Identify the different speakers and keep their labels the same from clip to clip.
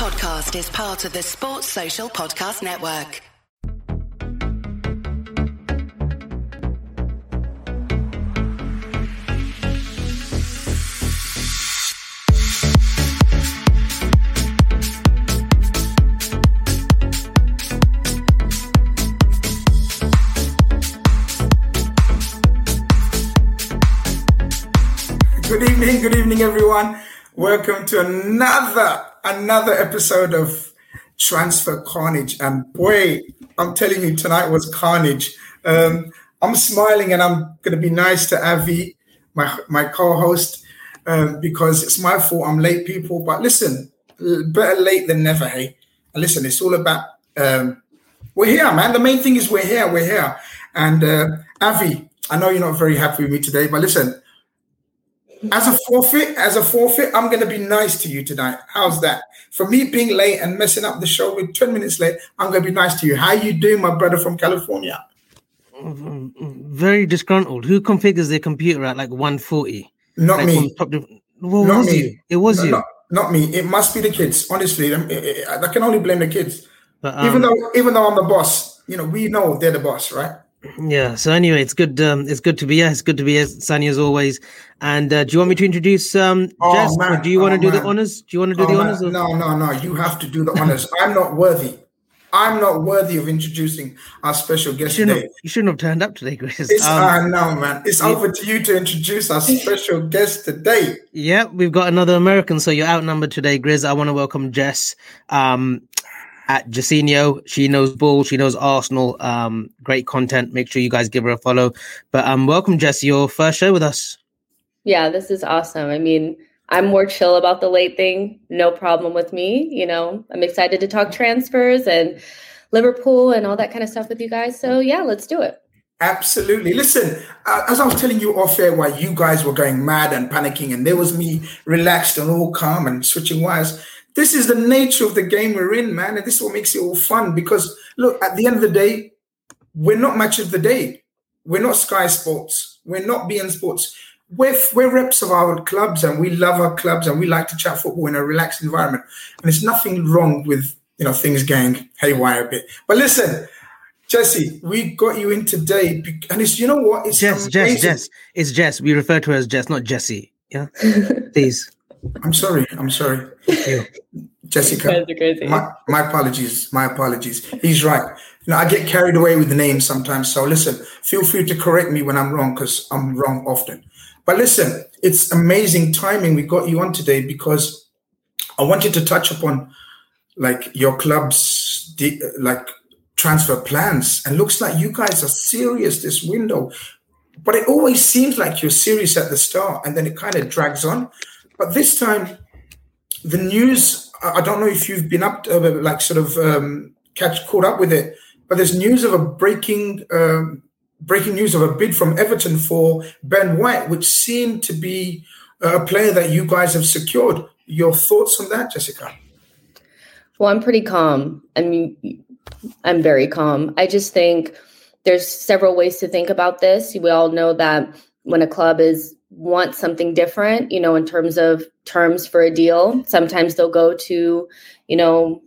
Speaker 1: podcast is part of the Sports Social Podcast Network.
Speaker 2: Good evening, good evening, everyone. Welcome to another another episode of Transfer Carnage. And boy, I'm telling you, tonight was carnage. Um, I'm smiling, and I'm going to be nice to Avy, my my co-host, um, because it's my fault. I'm late, people. But listen, better late than never. Hey, and listen, it's all about um, we're here, man. The main thing is we're here. We're here. And uh, Avy, I know you're not very happy with me today, but listen as a forfeit, as a forfeit, I'm going to be nice to you tonight. How's that? For me being late and messing up the show with 10 minutes late, I'm going to be nice to you. How you doing, my brother from California?
Speaker 3: Very disgruntled. Who configures their computer at like 140?
Speaker 2: Not
Speaker 3: like
Speaker 2: me.
Speaker 3: To, what
Speaker 2: not
Speaker 3: was
Speaker 2: me.
Speaker 3: you? It was
Speaker 2: no,
Speaker 3: you.
Speaker 2: Not, not, me. It must be the kids. Honestly, I can only blame the kids.
Speaker 3: But, um,
Speaker 2: even though, even though I'm the boss, you know, we know they're the boss, right?
Speaker 3: Yeah. So anyway, it's good. Um, it's good to be here. It's good to be here, Sunny, as always. And uh, do you want me to introduce um,
Speaker 2: Oh,
Speaker 3: Jess, or
Speaker 2: man.
Speaker 3: do you want to
Speaker 2: Oh,
Speaker 3: do the honors? Do you want to do
Speaker 2: Oh,
Speaker 3: the
Speaker 2: man.
Speaker 3: honors? Or?
Speaker 2: No, no, no. You have to do the honors. I'm not worthy. I'm not worthy of introducing our special guest
Speaker 3: shouldn't,
Speaker 2: today.
Speaker 3: have, you shouldn't have turned up today, Grizz.
Speaker 2: It's
Speaker 3: Um,
Speaker 2: uh, no, man. It's over to you to introduce our special guest today.
Speaker 3: Yeah, we've got another American, so you're outnumbered today, Grizz. I want to welcome Jess um, at Jacinho. She knows ball, she knows Arsenal. Um, great content. Make sure you guys give her a follow. But um, welcome, Jess. Your first show with us.
Speaker 4: Yeah, this is awesome. I mean, I'm more chill about the late thing. No problem with me. You know, I'm excited to talk transfers and Liverpool and all that kind of stuff with you guys. So, yeah, let's do it.
Speaker 2: Absolutely. Listen, uh, as I was telling you off air, while you guys were going mad and panicking, and there was me relaxed and all calm and switching wires. This is the nature of the game we're in, man, and this is what makes it all fun. Because look, at the end of the day, we're not match of the day. We're not Sky Sports. We're not beIN Sports. We're, we're reps of our clubs, and we love our clubs, and we like to chat football in a relaxed environment. And there's nothing wrong with you know things going haywire a bit. But listen, Jesse, we got you in today, and it's you know what? It's
Speaker 3: Jess, Jess,
Speaker 2: amazing.
Speaker 3: Jess. It's Jess. We refer to her as Jess, not Jesse. Yeah, please.
Speaker 2: I'm sorry. I'm sorry, Jessica.
Speaker 4: You guys are crazy.
Speaker 2: My, my apologies. My apologies. He's right. You know, I get carried away with the names sometimes. So listen, feel free to correct me when I'm wrong because I'm wrong often. But listen, it's amazing timing we got you on today because I wanted to touch upon like your club's de- like transfer plans and looks like you guys are serious this window but it always seems like you're serious at the start and then it kind of drags on but this time the news i don't know if you've been up to, uh, like sort of um, catch caught up with it but there's news of a breaking um, breaking news of a bid from everton for ben white which seemed to be a player that you guys have secured your thoughts on that jessica
Speaker 4: Well, I'm pretty calm. I mean, I'm very calm. I just think there's several ways to think about this. We all know that when a club is wants something different, you know, in terms of terms for a deal, sometimes they'll go to, you know,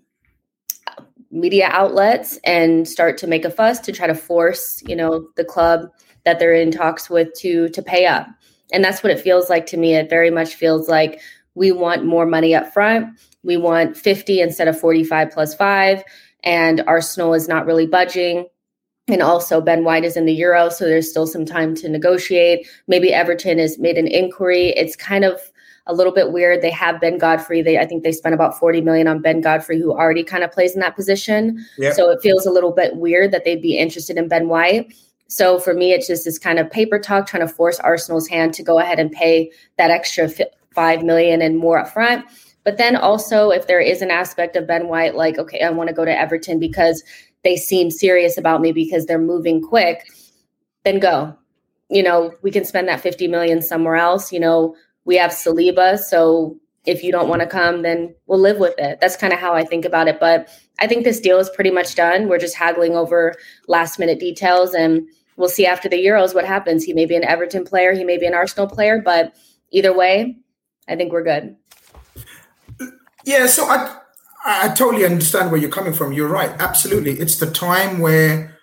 Speaker 4: media outlets and start to make a fuss to try to force, you know, the club that they're in talks with to to pay up. And that's what it feels like to me. It very much feels like we want more money up front. We want 50 instead of 45 plus 5 and Arsenal is not really budging. And also Ben White is in the Euro, so there's still some time to negotiate. Maybe Everton has made an inquiry. It's kind of a little bit weird. They have Ben Godfrey. They I think they spent about 40 million on Ben Godfrey, who already kind of plays in that position.
Speaker 2: Yep.
Speaker 4: So it feels a little bit weird that they'd be interested in Ben White. So for me, it's just this kind of paper talk trying to force Arsenal's hand to go ahead and pay that extra fi- five million and more up front. But then also, if there is an aspect of Ben White, like, okay, I want to go to Everton because they seem serious about me because they're moving quick, then go. You know, we can spend that 50 million somewhere else. You know, we have Saliba. So if you don't want to come, then we'll live with it. That's kind of how I think about it. But I think this deal is pretty much done. We're just haggling over last minute details and we'll see after the Euros what happens. He may be an Everton player, he may be an Arsenal player, but either way, I think we're good.
Speaker 2: Yeah, so I I, totally understand where you're coming from. You're right. Absolutely. It's the time where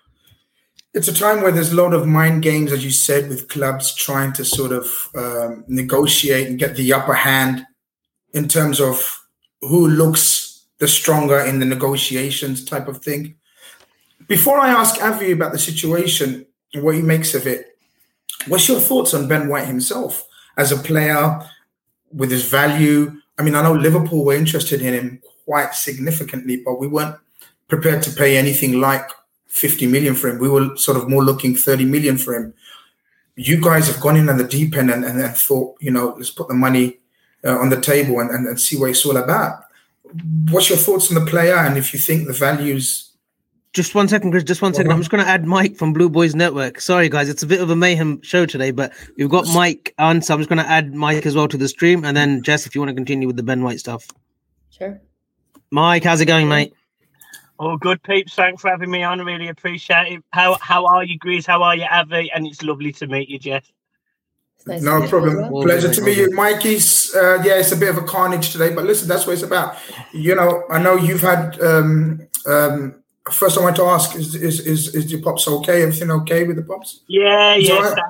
Speaker 2: it's a time where there's a lot of mind games, as you said, with clubs trying to sort of um, negotiate and get the upper hand in terms of who looks the stronger in the negotiations type of thing. Before I ask Avy about the situation and what he makes of it, what's your thoughts on Ben White himself as a player with his value? I mean, I know Liverpool were interested in him quite significantly, but we weren't prepared to pay anything like 50 million for him. We were sort of more looking 30 million for him. You guys have gone in on the deep end and, and, and thought, you know, let's put the money uh, on the table and, and, and see what it's all about. What's your thoughts on the player and if you think the values
Speaker 3: just one second, Grizz. Just one second. I'm just going to add Mike from Blue Boyz Network. Sorry, guys. It's a bit of a mayhem show today, but we've got Mike on, so I'm just going to add Mike as well to the stream. And then, Jess, if you want to continue with the Ben White stuff.
Speaker 4: Sure.
Speaker 3: Mike, how's it going, mate?
Speaker 5: Oh, good, peeps. Thanks for having me on. I really appreciate it. How how are you, Grizz? How are you, Avy? And it's lovely to meet you, Jess.
Speaker 2: Nice no problem. Well, Pleasure to meet you, Mikey's. Uh, yeah, it's a bit of a carnage today, but listen, that's what it's about. You know, I know you've had. Um, um, first, I want to ask: Is is is, is your pops okay? Everything okay with the pops?
Speaker 5: Yeah, is yeah. Right?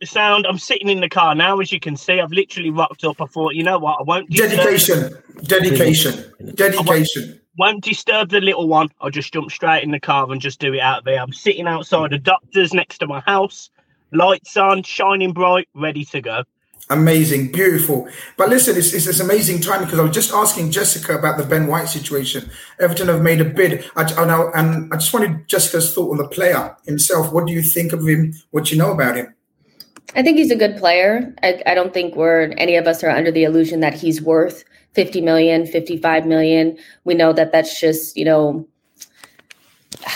Speaker 5: The sound. I'm sitting in the car now, as you can see. I've literally rocked up. I thought, you know what? I won't.
Speaker 2: Dedication, dedication, dedication
Speaker 5: won't disturb the little one. I'll just jump straight in the car and just do it out there. I'm sitting outside a doctor's next to my house, lights on, shining bright, ready to go.
Speaker 2: Amazing, beautiful. But listen, it's, it's this amazing time because I was just asking Jessica about the Ben White situation. Everton have made a bid. I, I know, and I just wanted Jessica's thought on the player himself. What do you think of him? What do you know about him?
Speaker 4: I think he's a good player. I, I don't think we're any of us are under the illusion that he's worth 50 million, 55 million. We know that that's just, you know,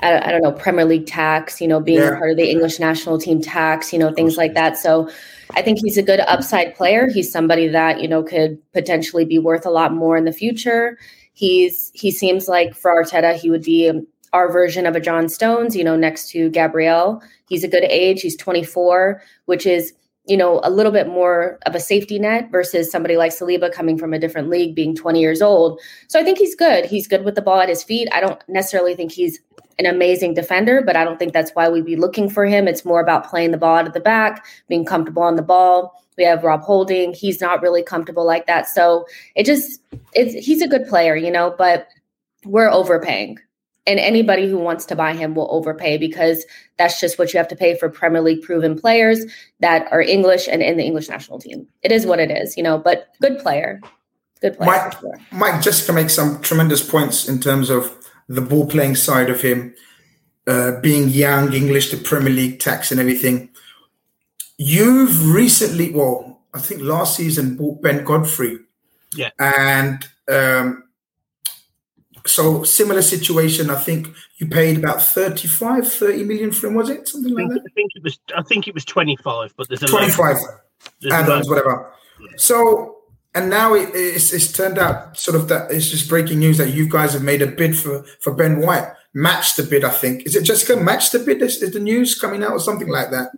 Speaker 4: I, I don't know, Premier League tax, you know, being yeah. part of the English national team tax, you know, things like that. So I think he's a good upside player. He's somebody that, you know, could potentially be worth a lot more in the future. He's he seems like for Arteta, he would be our version of a John Stones, you know, next to Gabriel. He's a good age. He's 24, which is you know, a little bit more of a safety net versus somebody like Saliba coming from a different league, being 20 years old. So I think he's good. He's good with the ball at his feet. I don't necessarily think he's an amazing defender, but I don't think that's why we'd be looking for him. It's more about playing the ball out of the back, being comfortable on the ball. We have Rob Holding. He's not really comfortable like that. So it just, it's, he's a good player, you know, but we're overpaying and anybody who wants to buy him will overpay because that's just what you have to pay for Premier League proven players that are English and in the English national team. It is what it is, you know, but good player. Good player.
Speaker 2: Mike, sure. Mike Jessica makes some tremendous points in terms of the ball playing side of him, uh, being young, English, the Premier League tax and everything. You've recently, well, I think last season bought Ben Godfrey.
Speaker 5: Yeah.
Speaker 2: And um, so similar situation. I think you paid about 35, 30 million for him. Was it something like that?
Speaker 5: I think it was. I think it was twenty five. But there's a
Speaker 2: twenty five add-ons, whatever. Yeah. So and now it, it's, it's turned out sort of that it's just breaking news that you guys have made a bid for for Ben White. Match the bid, I think. Is it Jessica? Match the bid? Is, is the news coming out or something like that?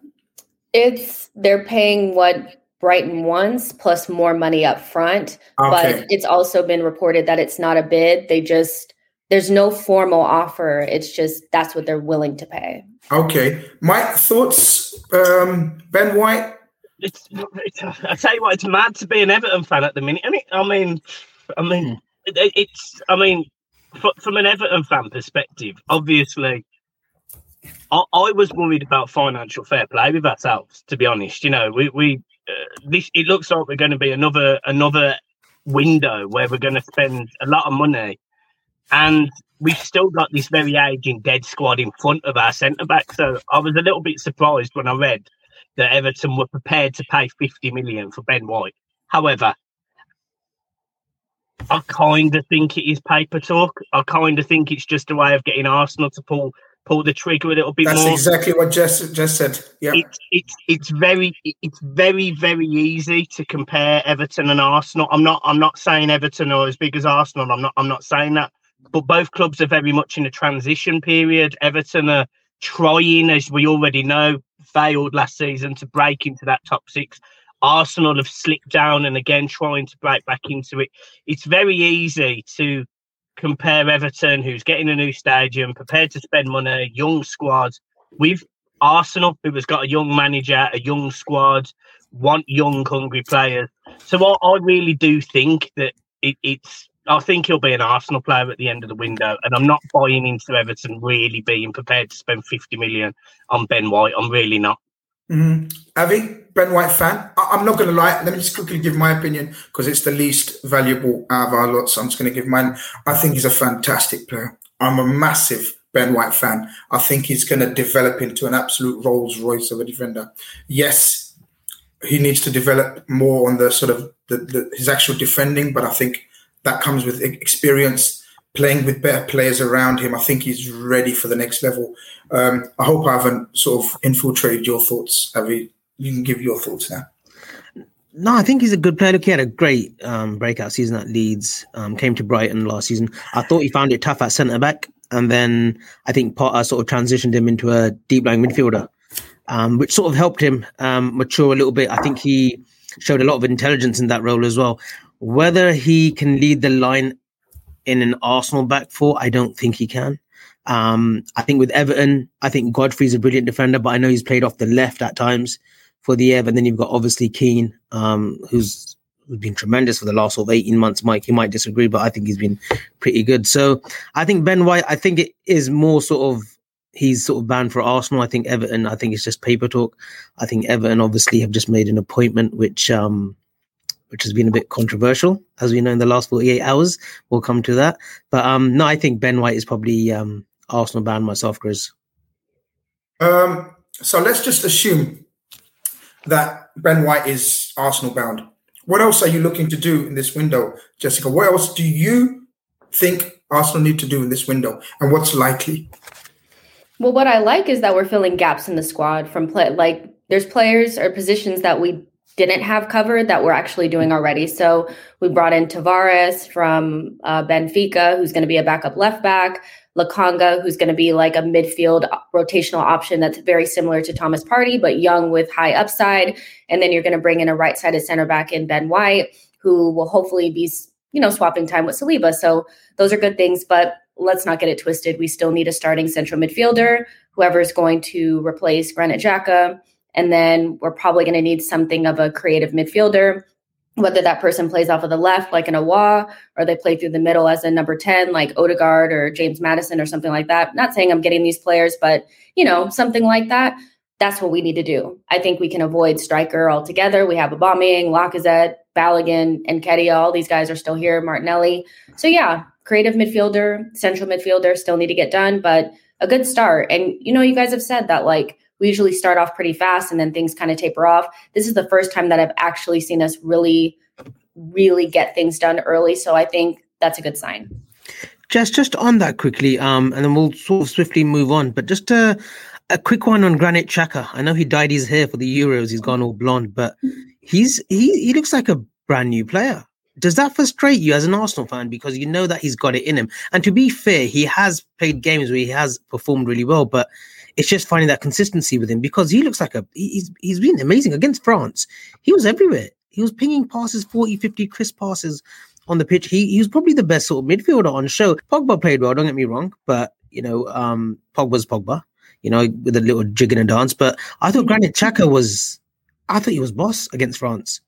Speaker 4: It's they're paying what Brighton wants plus more money up front. Okay. But it's also been reported that it's not a bid. They just there's no formal offer. It's just that's what they're willing to pay.
Speaker 2: Okay. My thoughts, um, Ben White.
Speaker 5: It's, it's, I tell you what, it's mad to be an Everton fan at the minute. I mean, I mean, I mean, it, it's. I mean, from an Everton fan perspective, obviously, I, I was worried about financial fair play with ourselves. To be honest, you know, we we this it looks like we're going to be another another window where we're going to spend a lot of money, and we've still got this very aging dead squad in front of our centre back. So I was a little bit surprised when I read that Everton were prepared to pay 50 million for Ben White. However, I kind of think it is paper talk. I kind of think it's just a way of getting Arsenal to pull pull the trigger a little bit
Speaker 2: That's
Speaker 5: more.
Speaker 2: exactly what Jess just said. Yeah,
Speaker 5: it's it's it's very it's very very easy to compare Everton and Arsenal. I'm not I'm not saying Everton are as big as Arsenal. I'm not I'm not saying that. But both clubs are very much in a transition period. Everton are trying, as we already know, failed last season to break into that top six. Arsenal have slipped down and again trying to break back into it. It's very easy to compare Everton, who's getting a new stadium, prepared to spend money, young squad, with Arsenal, who has got a young manager, a young squad, want young, hungry players. So I, I really do think that it, it's. I think he'll be an Arsenal player at the end of the window, and I'm not buying into Everton really being prepared to spend 50 million on Ben White. I'm really not.
Speaker 2: Mm-hmm. Avy, Ben White fan. I- am not going to lie. Let me just quickly give my opinion because it's the least valuable out of our lot. So I'm just going to give mine. I think he's a fantastic player. I'm a massive Ben White fan. I think he's going to develop into an absolute Rolls Royce of a defender. Yes, he needs to develop more on the sort of the, the, his actual defending, but I think that comes with experience playing with better players around him. I think he's ready for the next level. Um, I hope I haven't sort of infiltrated your thoughts, Avy. You can give your thoughts now.
Speaker 3: No, I think he's a good player. Look, he had a great um, breakout season at Leeds. Um, came to Brighton last season. I thought he found it tough at centre back, and then I think Potter sort of transitioned him into a deep lying midfielder, um, which sort of helped him um, mature a little bit. I think he showed a lot of intelligence in that role as well. Whether he can lead the line in an Arsenal back four, I don't think he can. Um, I think with Everton, I think Godfrey's a brilliant defender, but I know he's played off the left at times for the. And then you've got obviously Keane, um, who's, who's been tremendous for the last sort of 18 months. Mike, you might disagree, but I think he's been pretty good. So I think Ben White, I think it is more sort of he's sort of banned for Arsenal. I think Everton, I think it's just paper talk. I think Everton obviously have just made an appointment which um which has been a bit controversial, as we know in the last 48 hours. We'll come to that. But um, no, I think Ben White is probably um, Arsenal bound myself, Grizz.
Speaker 2: Um, so let's just assume that Ben White is Arsenal bound. What else are you looking to do in this window, Jessica? What else do you think Arsenal need to do in this window, and what's likely?
Speaker 4: Well, what I like is that we're filling gaps in the squad from play. Like, there's players or positions that we didn't have covered that we're actually doing already. So we brought in Tavares from uh, Benfica, who's going to be a backup left back. Lokonga, who's going to be like a midfield rotational option that's very similar to Thomas Partey, but young with high upside. And then you're going to bring in a right sided center back in Ben White, who will hopefully be, you know, swapping time with Saliba. So those are good things, but let's not get it twisted. We still need a starting central midfielder, whoever's going to replace Granit Xhaka and then we're probably going to need something of a creative midfielder, whether that person plays off of the left like an Aouar or they play through the middle as a number 10 like Odegaard or James Maddison or something like that. Not saying I'm getting these players, but you know, something like that. That's what we need to do. I think we can avoid striker altogether. We have Aubameyang, Lacazette, Balogun, and Nketiah. All these guys are still here. Martinelli. So yeah, creative midfielder, central midfielder still need to get done, but a good start. And you know, you guys have said that like we usually start off pretty fast and then things kind of taper off. This is the first time that I've actually seen us really, really get things done early. So I think that's a good sign.
Speaker 3: Just just on that quickly, um, and then we'll sort of swiftly move on. But just a, a quick one on Granit Xhaka. I know he dyed his hair for the Euros. He's gone all blonde, but he's he he looks like a brand new player. Does that frustrate you as an Arsenal fan because you know that he's got it in him? And to be fair, he has played games where he has performed really well, but it's just finding that consistency with him because he looks like a he's he's been amazing against France. He was everywhere. He was pinging passes, 40, 50 crisp passes on the pitch. He he was probably the best sort of midfielder on show. Pogba played well, don't get me wrong, but you know, um Pogba's Pogba, you know, with a little jig and a dance. But I thought Granit Xhaka was I thought he was boss against France.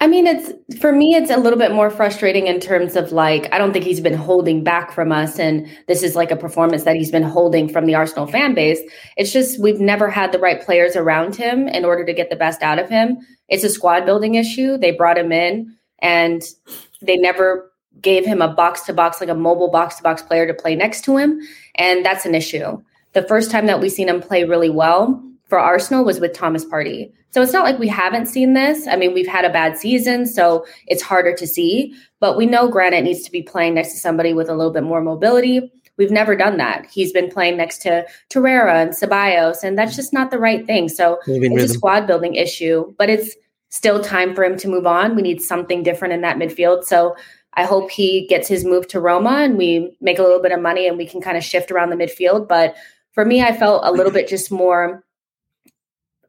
Speaker 4: I mean, it's for me, it's a little bit more frustrating in terms of like, I don't think he's been holding back from us. And this is like a performance that he's been holding from the Arsenal fan base. It's just we've never had the right players around him in order to get the best out of him. It's a squad building issue. They brought him in and they never gave him a box to box, like a mobile box to box player to play next to him. And that's an issue. The first time that we seen him play really well for Arsenal was with Thomas Partey. So it's not like we haven't seen this. I mean, we've had a bad season, so it's harder to see, but we know Granit needs to be playing next to somebody with a little bit more mobility. We've never done that. He's been playing next to Torreira and Ceballos, and that's just not the right thing. So Moving it's rhythm. a squad building issue, but it's still time for him to move on. We need something different in that midfield. So I hope he gets his move to Roma and we make a little bit of money and we can kind of shift around the midfield. But for me, I felt a little bit just more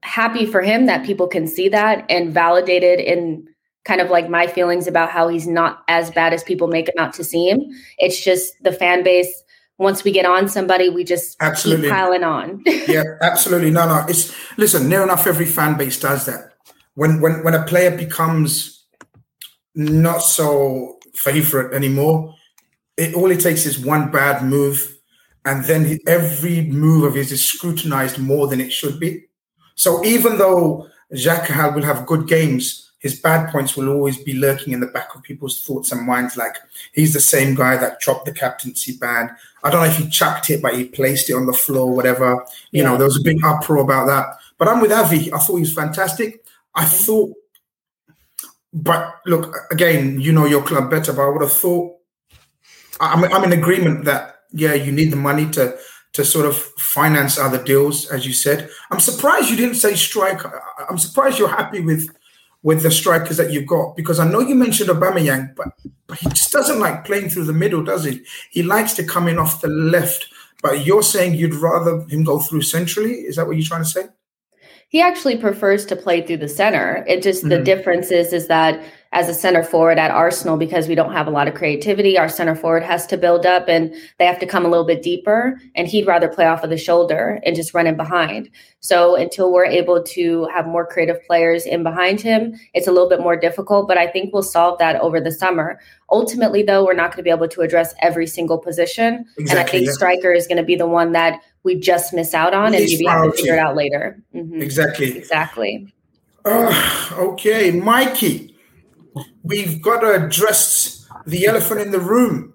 Speaker 4: happy for him that people can see that and validated in kind of like my feelings about how he's not as bad as people make him out to seem. It's just the fan base. Once we get on somebody, we just
Speaker 2: absolutely
Speaker 4: keep piling on.
Speaker 2: yeah, absolutely. No, no. It's listen. Near enough every fan base does that. When when when a player becomes not so favorite anymore, it all it takes is one bad move, and then he, every move of his is scrutinized more than it should be. So even though Xhaka will have good games, his bad points will always be lurking in the back of people's thoughts and minds. Like he's the same guy that dropped the captaincy ban. I don't know if he chucked it, but he placed it on the floor, whatever. You yeah. know, there was a big uproar about that. But I'm with Avy. I thought he was fantastic. I thought, but look, again, you know your club better, but I would have thought, I'm, I'm in agreement that, yeah, you need the money to to sort of finance other deals, as you said. I'm surprised you didn't say strike. I'm surprised you're happy with with the strikers that you've got? Because I know you mentioned Aubameyang, but, but he just doesn't like playing through the middle, does he? He likes to come in off the left. But you're saying you'd rather him go through centrally? Is that what you're trying to say?
Speaker 4: He actually prefers to play through the center. It just mm-hmm. the difference is is that as a center forward at Arsenal because we don't have a lot of creativity. Our center forward has to build up and they have to come a little bit deeper. And he'd rather play off of the shoulder and just run in behind. So until we're able to have more creative players in behind him, it's a little bit more difficult. But I think we'll solve that over the summer. Ultimately, though, we're not going to be able to address every single position. Exactly, and I think yeah. striker is going to be the one that we just miss out on and maybe have to figure it out later.
Speaker 2: Mm-hmm. Exactly.
Speaker 4: Exactly.
Speaker 2: Uh, okay, Mikey we've got to address the elephant in the room.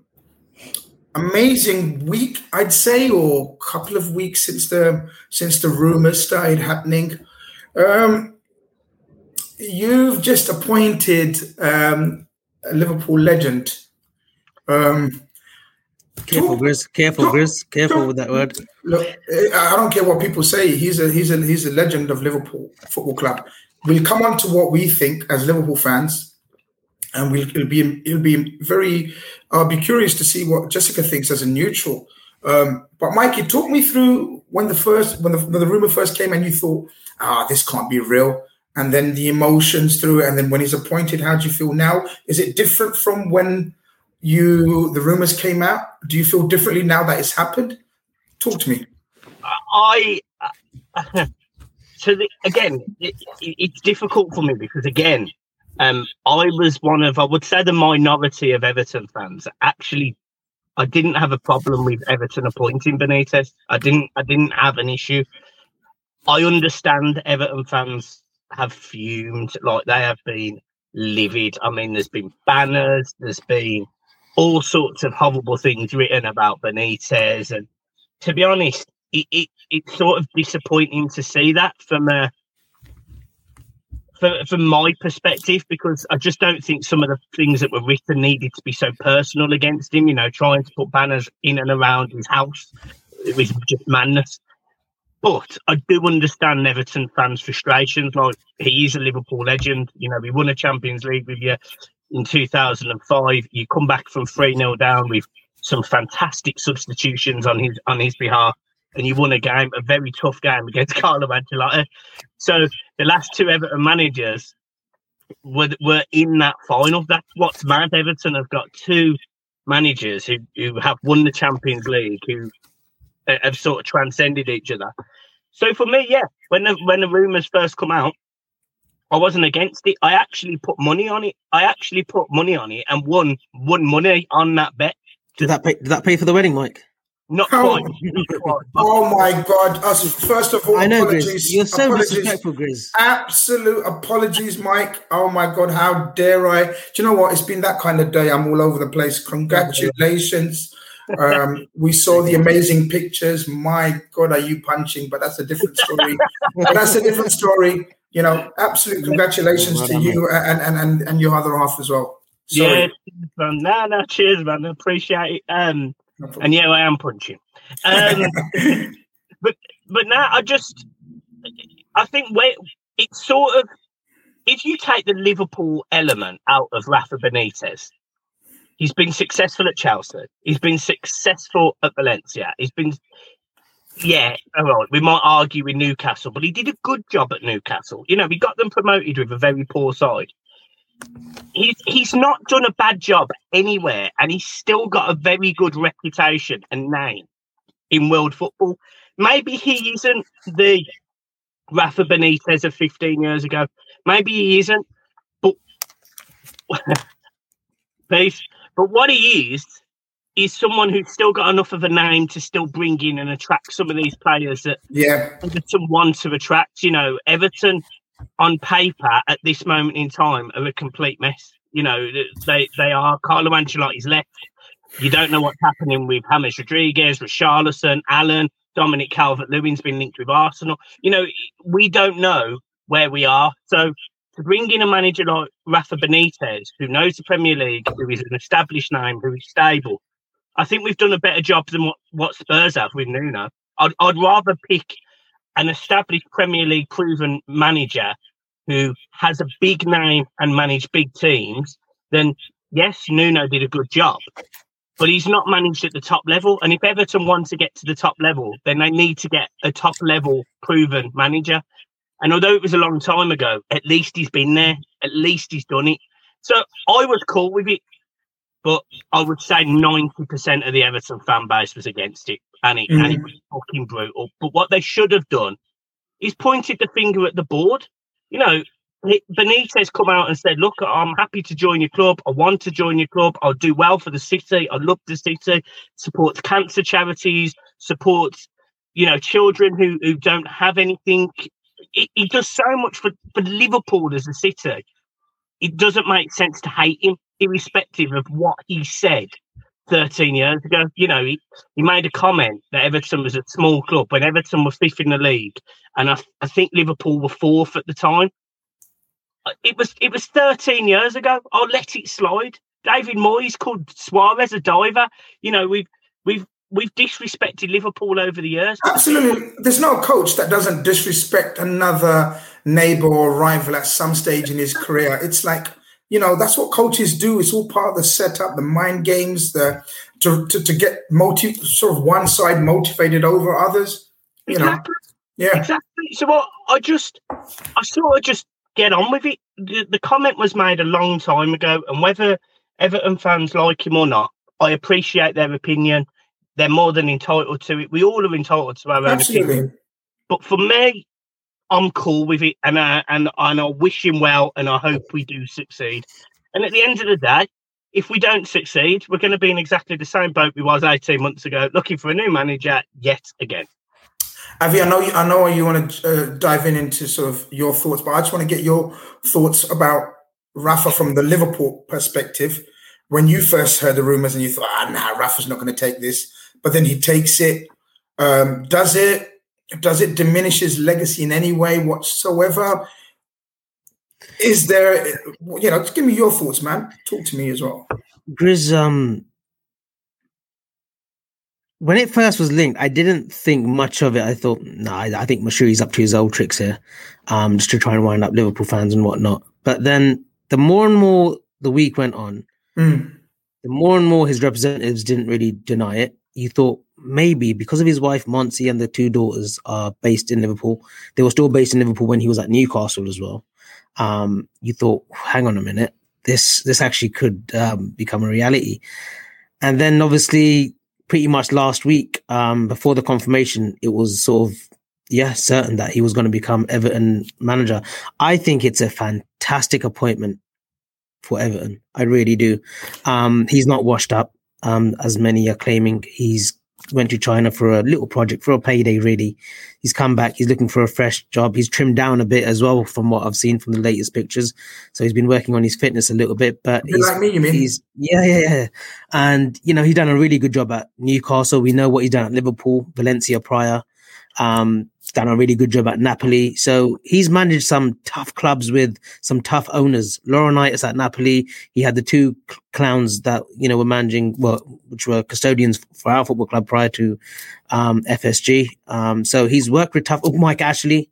Speaker 2: Amazing week, I'd say, or a couple of weeks since the since the rumors started happening. Um, you've just appointed um, a Liverpool legend. Um,
Speaker 3: careful, Grizz. Careful, Grizz. Careful with that word.
Speaker 2: Look, I don't care what people say. He's a he's a he's a legend of Liverpool Football Club. We'll come on to what we think as Liverpool fans and we'll, it'll be it'll be very. I'll be curious to see what Jessica thinks as a neutral. Um, but Mikey, talk me through when the first when the, when the rumor first came and you thought, ah, this can't be real, and then the emotions through and then when he's appointed, how do you feel now? Is it different from when you the rumors came out? Do you feel differently now that it's happened? Talk to me.
Speaker 5: I. so the, again, it, it's difficult for me because again, um, I was one of, I would say, the minority of Everton fans. Actually, I didn't have a problem with Everton appointing Benitez. I didn't. I didn't have an issue. I understand Everton fans have fumed, like they have been livid. I mean, there's been banners, there's been all sorts of horrible things written about Benitez, and to be honest, it, it it's sort of disappointing to see that from a for, from my perspective because I just don't think some of the things that were written needed to be so personal against him. You know, trying to put banners in and around his house, it was just madness. But I do understand Everton fans' frustrations. Like he is a Liverpool legend. You know, we won a Champions League with you in 2005. You come back from three 0 down with some fantastic substitutions on his on his behalf and you won a game, a very tough game against Carlo Ancelotti. So the last two Everton managers were were in that final. That's what's mad. Everton have got two managers who, who have won the Champions League, who uh, have sort of transcended each other. So for me, yeah, when the when the rumours first come out, I wasn't against it. I actually put money on it. I actually put money on it and won won money on that bet.
Speaker 3: Did that pay? Did that pay for the wedding, Mike?
Speaker 5: Not quite.
Speaker 2: oh my God! Us, first of all,
Speaker 3: I know, apologies. Grizz. You're so apologies. disrespectful, Grizz.
Speaker 2: Absolute apologies, Mike. Oh my God! How dare I? Do you know what? It's been that kind of day. I'm all over the place. Congratulations. um, we saw the amazing pictures. My God, are you punching? But that's a different story. but that's a different story. You know, absolute congratulations to you and, and, and, and your other half as well.
Speaker 5: Sorry. Yeah, man. No, no, cheers, man. Appreciate it. Um, and yeah, I am punching. Um, but but now I just I think where it's sort of if you take the Liverpool element out of Rafa Benitez, he's been successful at Chelsea. He's been successful at Valencia. He's been yeah, all right. We might argue with Newcastle, but he did a good job at Newcastle. You know, we got them promoted with a very poor side. He's he's not done a bad job anywhere, and he's still got a very good reputation and name in world football. Maybe he isn't the Rafa Benitez of 15 years ago. Maybe he isn't, but please. But what he is is someone who's still got enough of a name to still bring in and attract some of these players that
Speaker 2: yeah
Speaker 5: Everton want to attract. You know, Everton on paper at this moment in time are a complete mess. You know, they they are. Carlo Ancelotti's left. You don't know what's happening with James Rodriguez, Richarlison, Allen, Dominic Calvert-Lewin's been linked with Arsenal. You know, we don't know where we are. So to bring in a manager like Rafa Benitez, who knows the Premier League, who is an established name, who is stable, I think we've done a better job than what, what Spurs have with Nuno. I'd, I'd rather pick an established Premier League proven manager who has a big name and managed big teams then yes, Nuno did a good job, but he's not managed at the top level. And if Everton want to get to the top level, then they need to get a top level proven manager. And although it was a long time ago, at least he's been there, at least he's done it. So I was cool with it but I would say 90% of the Everton fan base was against it. And it, mm. and it was fucking brutal. But what they should have done is pointed the finger at the board. You know, Benitez come out and said, "Look, I'm happy to join your club. I want to join your club. I'll do well for the city. I love the city. Supports cancer charities. Supports, you know, children who who don't have anything. He, he does so much for for Liverpool as a city. It doesn't make sense to hate him irrespective of what he said 13 years ago. You know, he, he made a comment that Everton was a small club when Everton were fifth in the league, and I, I think Liverpool were fourth at the time. Uh, it was it was 13 years ago. I'll let it slide. David Moyes called Suarez a diver. You know, we've we've we've disrespected Liverpool over the years.
Speaker 2: Absolutely. There's no coach that doesn't disrespect another neighbor or rival at some stage in his career. It's like you know that's what coaches do. It's all part of the setup the mind games the to, to, to get motive sort of one side motivated over others you exactly. know yeah.
Speaker 5: Exactly. So what i just i sort of just get on with it. The, the comment was made a long time ago and whether everton fans like him or not i appreciate their opinion. They're more than entitled to it. We all are entitled to our Absolutely. own opinion. But for me I'm cool with it, and I and and I wish him well, and I hope we do succeed. And at the end of the day, if we don't succeed, we're going to be in exactly the same boat we was 18 months ago, looking for a new manager yet again.
Speaker 2: Avy, I know you, I know you want to uh, dive in into sort of your thoughts, but I just want to get your thoughts about Rafa from the Liverpool perspective. When you first heard the rumors and you thought, ah, nah, Rafa's not going to take this, but then he takes it. Um, does it does it diminish his legacy in any way whatsoever? Is there, you know, just give me your thoughts, man. Talk to me as well.
Speaker 3: Grizz, um, when it first was linked, I didn't think much of it. I thought, no, nah, I, I think Moshiri's up to his old tricks here, um, just to try and wind up Liverpool fans and whatnot. But then the more and more the week went on,
Speaker 2: mm.
Speaker 3: the more and more his representatives didn't really deny it. You thought, maybe because of his wife Monty and the two daughters are based in Liverpool. They were still based in Liverpool when he was at Newcastle as well. Um, you thought, hang on a minute, this this actually could um, become a reality. And then obviously, pretty much last week, um, before the confirmation, it was sort of yeah certain that he was going to become Everton manager. I think it's a fantastic appointment for Everton. I really do. Um, he's not washed up. Um, as many are claiming. He's went to China for a little project for a payday. Really, he's come back. He's looking for a fresh job. He's trimmed down a bit as well from what I've seen from the latest pictures. So he's been working on his fitness a little bit. But he's,
Speaker 2: like me, you mean?
Speaker 3: He's yeah, yeah, yeah. And you know, he's done a really good job at Newcastle. We know what he's done at Liverpool, Valencia prior. Um, done a really good job at Napoli. So he's managed some tough clubs with some tough owners. Laurentiis at Napoli. He had the two clowns that, you know, were managing, well, which were custodians for our football club prior to um, FSG. Um, so he's worked with tough, oh, Mike Ashley.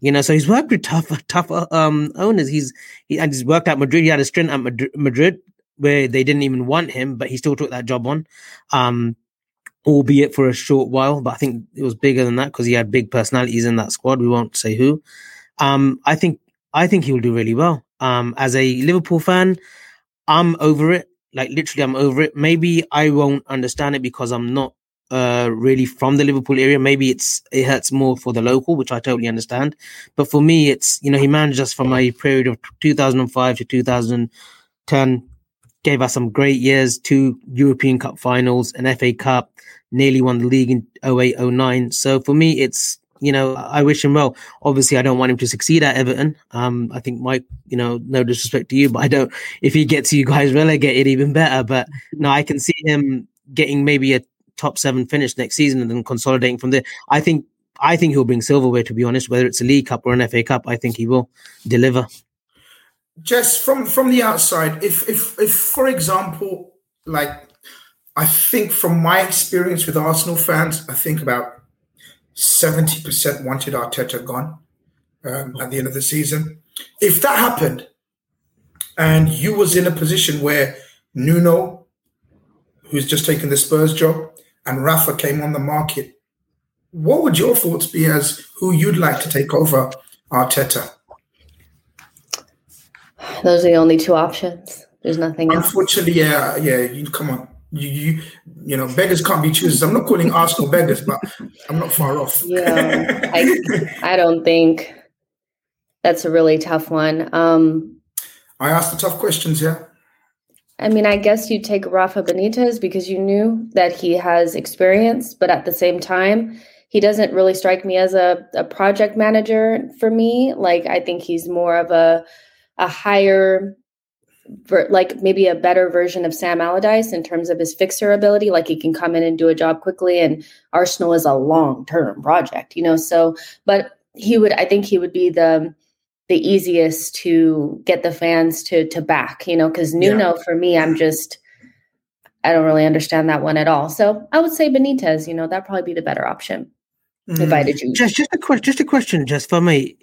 Speaker 3: You know, so he's worked with tough, tough um, owners. He's he, and he's worked at Madrid. He had a stint at Madrid where they didn't even want him, but he still took that job on. Um, albeit for a short while, but I think it was bigger than that because he had big personalities in that squad. We won't say who. Um, I think I think he'll do really well. Um, as a Liverpool fan, I'm over it. Like literally, I'm over it. Maybe I won't understand it because I'm not uh really from the Liverpool area. Maybe it's it hurts more for the local, which I totally understand. But for me, it's you know he managed us from a period of 2005 to 2010, gave us some great years, two European Cup finals, an FA Cup, nearly won the league in 08, 09. So for me, it's you know, I wish him well. Obviously, I don't want him to succeed at Everton. Um, I think Mike, you know, no disrespect to you, but I don't. If he gets you guys relegated, even better. But no, I can see him getting maybe a top seven finish next season and then consolidating from there. I think. I think he'll bring silverware. To be honest, whether it's a League Cup or an FA Cup, I think he will deliver.
Speaker 2: Just from from the outside, if if if for example, like I think from my experience with Arsenal fans, I think about 70% wanted Arteta gone um, at the end of the season. If that happened and you was in a position where Nuno, who's just taken the Spurs job, and Rafa came on the market, what would your thoughts be as who you'd like to take over Arteta?
Speaker 4: Those are the only two options. There's nothing else.
Speaker 2: Unfortunately, yeah, yeah. You come on you, you you know beggars can't be choosers. I'm not calling Arsenal beggars, but I'm not far off.
Speaker 4: Yeah, I I don't think that's a really tough one. Um,
Speaker 2: I asked the tough questions here.
Speaker 4: I mean, I guess you take Rafa Benitez because you knew that he has experience, but at the same time, he doesn't really strike me as a, a project manager for me. Like, I think he's more of a a higher ver- like maybe a better version of Sam Allardyce in terms of his fixer ability. Like he can come in and do a job quickly, and Arsenal is a long term project, you know. So, but he would, I think, he would be the the easiest to get the fans to to back, you know, because Nuno yeah. for me, I'm just I don't really understand that one at all. So I would say Benitez, you know, that'd probably be the better option. Mm. If I did you.
Speaker 3: Just just a question just a question just for me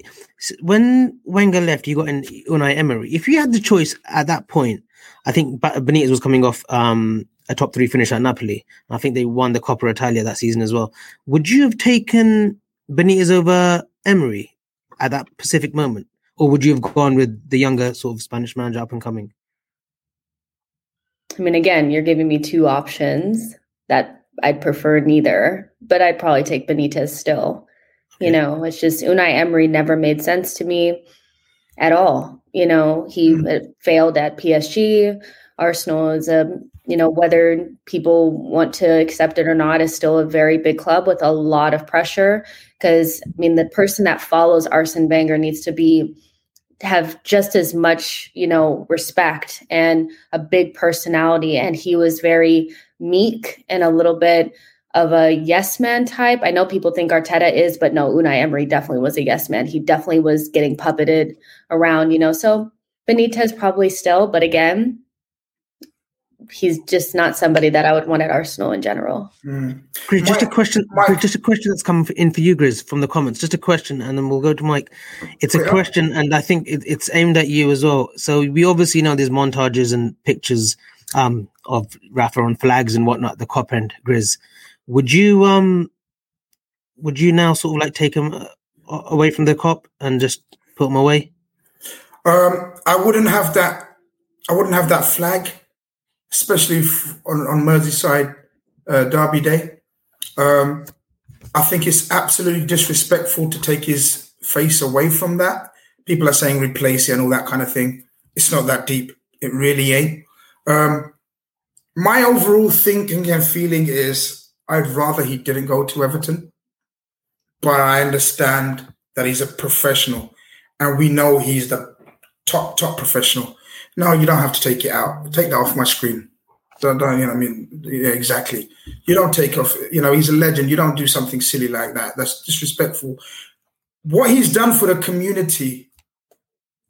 Speaker 3: when Wenger left, you got in Unai Emery. If you had the choice at that point, I think Benitez was coming off um, a top three finish at Napoli. I think they won the Coppa Italia that season as well. Would you have taken Benitez over Emery at that specific moment, or would you have gone with the younger sort of Spanish manager up and coming?
Speaker 4: I mean, again, you're giving me two options that I'd prefer neither, but I'd probably take Benitez still. You know, it's just Unai Emery never made sense to me at all. You know, he mm. failed at PSG. Arsenal is a, you know, whether people want to accept it or not, is still a very big club with a lot of pressure. Because, I mean, the person that follows Arsene Wenger needs to be have just as much, you know, respect and a big personality. And he was very meek and a little bit of a yes man type. I know people think Arteta is, but no, Unai Emery definitely was a yes man. He definitely was getting puppeted around, you know. So Benitez probably still, but again, he's just not somebody that I would want at Arsenal in general.
Speaker 3: Mm. just a question. just a question that's come in for you, Grizz, from the comments. Just a question, and then we'll go to Mike. It's a question, and I think it, it's aimed at you as well. So we obviously know there's montages and pictures um, of Rafa on flags and whatnot. The Kop end, Grizz. Would you um would you now sort of like take him uh, away from the Kop and just put him away?
Speaker 2: Um, I wouldn't have that. I wouldn't have that flag, especially on on Merseyside uh, Derby Day. Um, I think it's absolutely disrespectful to take his face away from that. People are saying replace it and all that kind of thing. It's not that deep. It really ain't. Um, my overall thinking and feeling is I'd rather he didn't go to Everton. But I understand that he's a professional and we know he's the top, top professional. No, you don't have to take it out. Take that off my screen. Don't, don't you know, I mean, yeah, exactly. You don't take off, you know, he's a legend. You don't do something silly like that. That's disrespectful. What he's done for the community,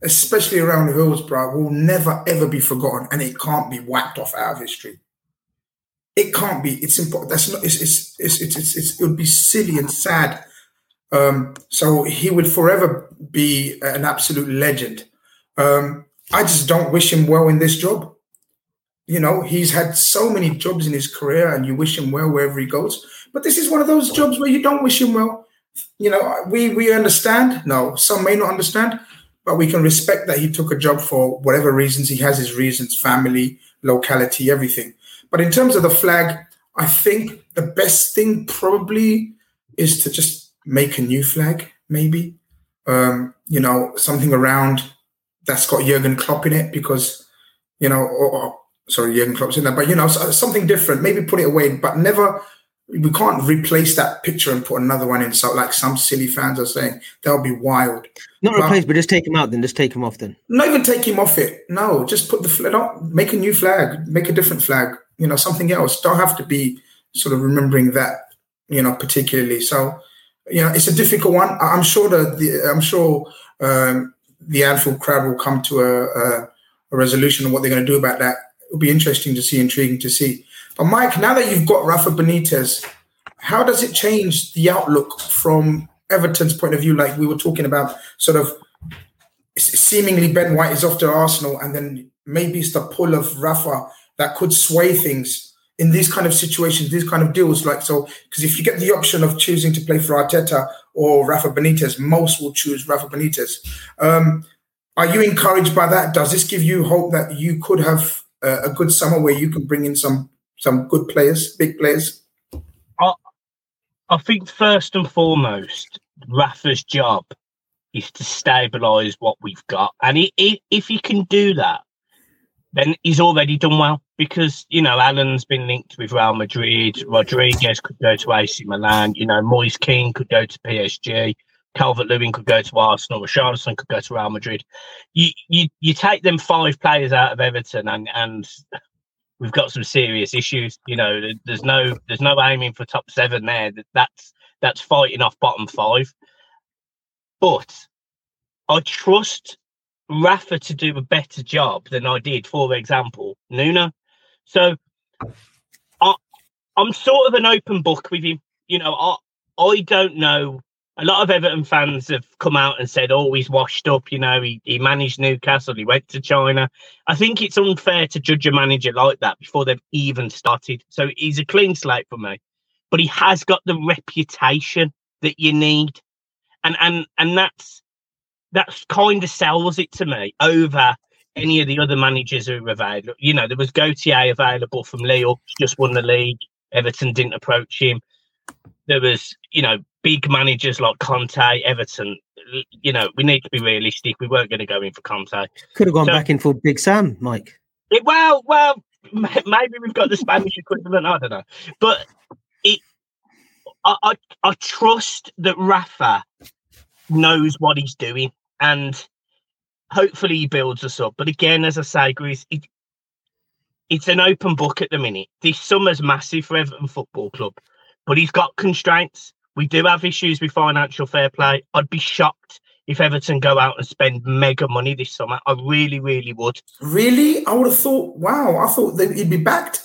Speaker 2: especially around Hillsborough, will never, ever be forgotten and it can't be wiped off out of history. It can't be. It's important. That's not. It's it's it's it's, it's, it's it would be silly and sad. Um, so he would forever be an absolute legend. Um, I just don't wish him well in this job. You know, he's had so many jobs in his career, and you wish him well wherever he goes. But this is one of those jobs where you don't wish him well. You know, we we understand. No, some may not understand, but we can respect that he took a job for whatever reasons. He has his reasons, family, locality, everything. But in terms of the flag, I think the best thing probably is to just make a new flag, maybe. Um, you know, something around that's got Jurgen Klopp in it because, you know, or, or sorry, Jurgen Klopp's in there, but you know, something different. Maybe put it away, but never. We can't replace that picture and put another one in. So, like some silly fans are saying, that would be wild.
Speaker 3: Not but, replace, but just take him out. Then just take him off. Then
Speaker 2: not even take him off it. No, just put the flag. Make a new flag. Make a different flag. You know, something else. Don't have to be sort of remembering that. You know, particularly. So, you know, it's a difficult one. I'm sure that the I'm sure um, the Anfield crowd will come to a, a, a resolution of what they're going to do about that it'll be interesting to see, intriguing to see. But Mike, now that you've got Rafa Benitez, how does it change the outlook from Everton's point of view? Like we were talking about, sort of seemingly Ben White is off to Arsenal, and then maybe it's the pull of Rafa that could sway things in these kind of situations, these kind of deals. Like so, because if you get the option of choosing to play for Arteta or Rafa Benitez, most will choose Rafa Benitez. Um, are you encouraged by that? Does this give you hope that you could have a good summer where you can bring in some some good players, big players?
Speaker 5: I, I think first and foremost, Rafa's job is to stabilise what we've got, and he, he, if he can do that, then he's already done well. Because you know, Allan's been linked with Real Madrid. Rodriguez could go to AC Milan. You know, Moise Kean could go to PSG. Calvert Lewin could go to Arsenal, Richarlison could go to Real Madrid. You, you you take them five players out of Everton, and and we've got some serious issues. You know, there's no there's no aiming for top seven there. That's that's fighting off bottom five. But I trust Rafa to do a better job than I did, for example, Nuno. So I, I'm sort of an open book with him. You know, I I don't know a lot of Everton fans have come out and said, "Oh, he's washed up." You know, he, he managed Newcastle, he went to China. I think it's unfair to judge a manager like that before they've even started. So he's a clean slate for me, but he has got the reputation that you need, and and and that's that's kind of sells it to me over any of the other managers who were available. You know, there was Galtier available from Lille, just won the league. Everton didn't approach him. There was, you know, big managers like Conte, Everton, you know, we need to be realistic. We weren't going to go in for Conte.
Speaker 3: Could have gone so, back in for Big Sam, Mike.
Speaker 5: It, well, well, maybe we've got the Spanish equivalent. I don't know, but it. I, I, I trust that Rafa knows what he's doing, and hopefully he builds us up. But again, as I say, Grizz, it, it's an open book at the minute. This summer's massive for Everton Football Club, but he's got constraints. We do have issues with financial fair play. I'd be shocked if Everton go out and spend mega money this summer. I really, really would.
Speaker 2: Really? I would have thought, wow, I thought that he'd be backed.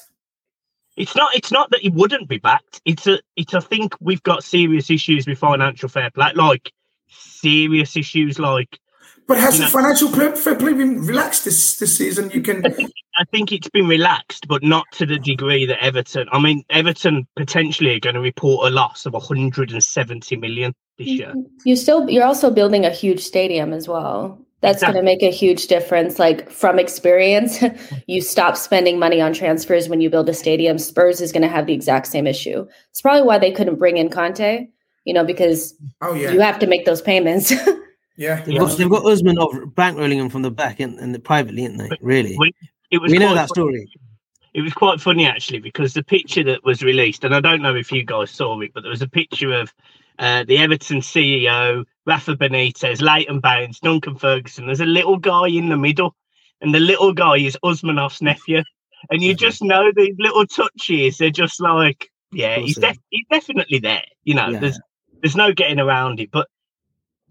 Speaker 5: It's not it's not that he wouldn't be backed. It's a it's I think we've got serious issues with financial fair play. Like serious issues like
Speaker 2: but has the know, financial fair play been relaxed this this season? You can.
Speaker 5: I think, I think, it's been relaxed, but not to the degree that Everton. I mean, Everton potentially are going to report a loss of 170 million this year.
Speaker 4: You still, you're also building a huge stadium as well. That's exactly. going to make a huge difference. Like from experience, you stop spending money on transfers when you build a stadium. Spurs is going to have the exact same issue. It's probably why they couldn't bring in Conte. You know, because oh, yeah. you have to make those payments.
Speaker 2: Yeah,
Speaker 3: they've got, they've got Usmanov bankrolling him from the back and, and privately, isn't they? Really, it was we know that funny. story.
Speaker 5: It was quite funny actually because the picture that was released, and I don't know if you guys saw it, but there was a picture of uh, the Everton CEO, Rafa Benitez, Leighton Baines, Duncan Ferguson. There's a little guy in the middle, and the little guy is Usmanov's nephew. And you just know these little touches. They're just like, yeah, he's, def- he's definitely there. You know, yeah. there's there's no getting around it. But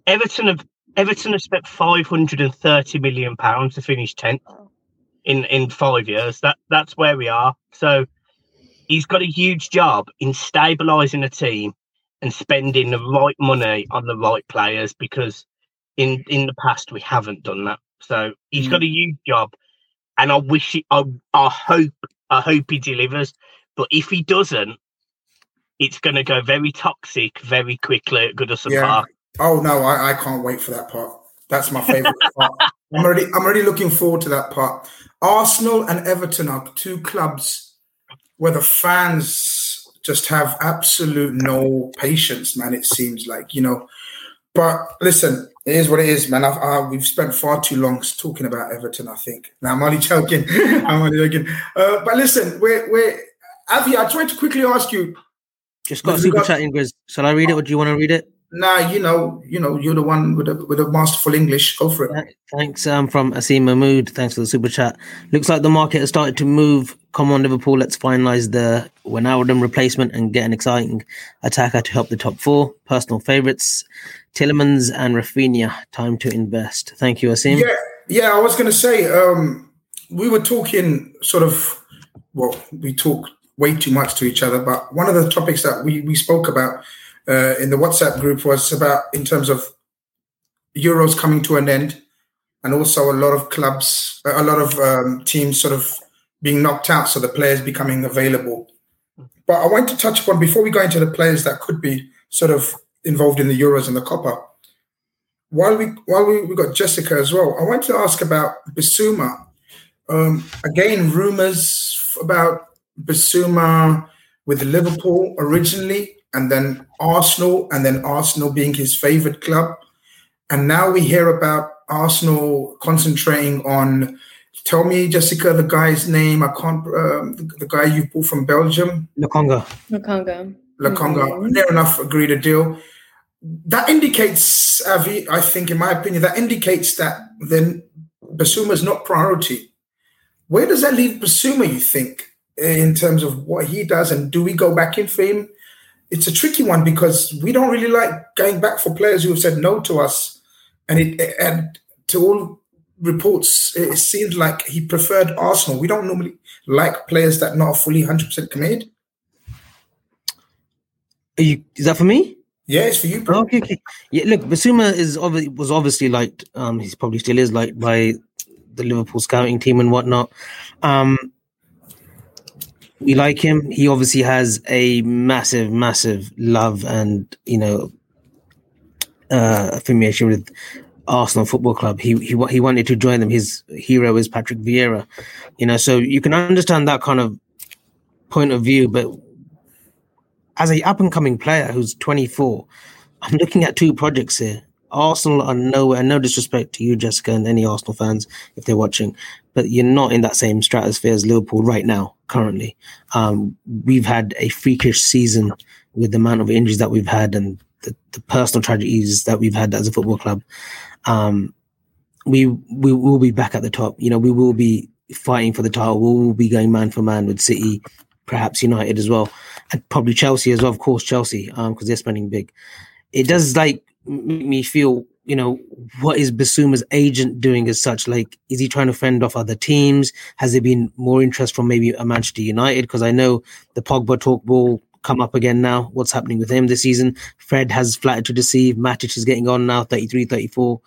Speaker 5: Everton have Everton have spent 530 million pounds to finish 10th in in 5 years. That that's where we are. So he's got a huge job in stabilizing a team and spending the right money on the right players because in in the past we haven't done that. So he's mm. got a huge job and I wish he, I I hope I hope he delivers. But if he doesn't, it's going to go very toxic very quickly at Goodison yeah. Park.
Speaker 2: Oh no, I, I can't wait for that part. That's my favorite part. I'm already I'm already looking forward to that part. Arsenal and Everton are two clubs where the fans just have absolute no patience, man. It seems like you know. But listen, it is what it is, man. I've, uh, we've spent far too long talking about Everton. I think. Now I'm only joking. I'm only joking. Uh, but listen, we're we're Avy. I tried to quickly ask you.
Speaker 3: Just got a super chat, Ingrid. Shall I read it, or do you want to read it?
Speaker 2: Nah, you know, you know, you're the one with a with a masterful English. Go for it.
Speaker 3: Thanks, um, from Asim Mahmood. Thanks for the super chat. Looks like the market has started to move. Come on, Liverpool. Let's finalize the Wijnaldum replacement and get an exciting attacker to help the top four. Personal favourites: Tielemans and Raphinha. Time to invest. Thank you, Asim.
Speaker 2: Yeah, yeah. I was going to say, um, we were talking sort of. Well, we talk way too much to each other, but one of the topics that we we spoke about uh, in the WhatsApp group was about in terms of Euros coming to an end, and also a lot of clubs, a lot of um, teams sort of being knocked out, so the players becoming available. But I want to touch upon before we go into the players that could be sort of involved in the Euros and the Copa. While we while we, we got Jessica as well, I want to ask about Bissouma. Um, again, rumors about Bissouma with Liverpool originally and then Arsenal, and then Arsenal being his favorite club. And now we hear about Arsenal concentrating on. Tell me, Jessica, the guy's name. I can't. Um, the, the, guy you bought from Belgium.
Speaker 3: Lokonga.
Speaker 4: Lokonga.
Speaker 2: Lokonga. Mm-hmm. Near enough agreed a deal. That indicates, Avy, I think, in my opinion, that indicates that then Bissouma is not priority. Where does that leave Bissouma? you think, in terms of what he does? And do we go back in for him? It's a tricky one because we don't really like going back for players who have said no to us, and it and to all reports, it seems like he preferred Arsenal. We don't normally like players that not fully hundred percent committed.
Speaker 3: Are you, is that for me?
Speaker 2: Yeah, it's for you, bro.
Speaker 3: Okay, okay. Yeah, look, Bissouma is obviously was obviously liked. Um, he's probably still is liked by the Liverpool scouting team and whatnot. Um, we like him. He obviously has a massive, massive love and you know uh, affiliation with Arsenal Football Club. He he he wanted to join them. His hero is Patrick Vieira, you know. So you can understand that kind of point of view. But as a up and coming player who's 24, I'm looking at two projects here. Arsenal are nowhere, no disrespect to you, Jessica, and any Arsenal fans if they're watching, but you're not in that same stratosphere as Liverpool right now, currently. Um, we've had a freakish season with the amount of injuries that we've had and the, the personal tragedies that we've had as a football club. Um, we we will be back at the top. You know, we will be fighting for the title. We will be going man for man with City, perhaps United as well, and probably Chelsea as well. Of course, Chelsea, because um, they're spending big. It does like make me feel, you know, what is Bissouma's agent doing as such? Like, is he trying to fend off other teams? Has there been more interest from maybe a Manchester United? Because I know the Pogba talk ball come up again now. What's happening with him this season? Fred has flattered to deceive. Matic is getting on now, 33, 34.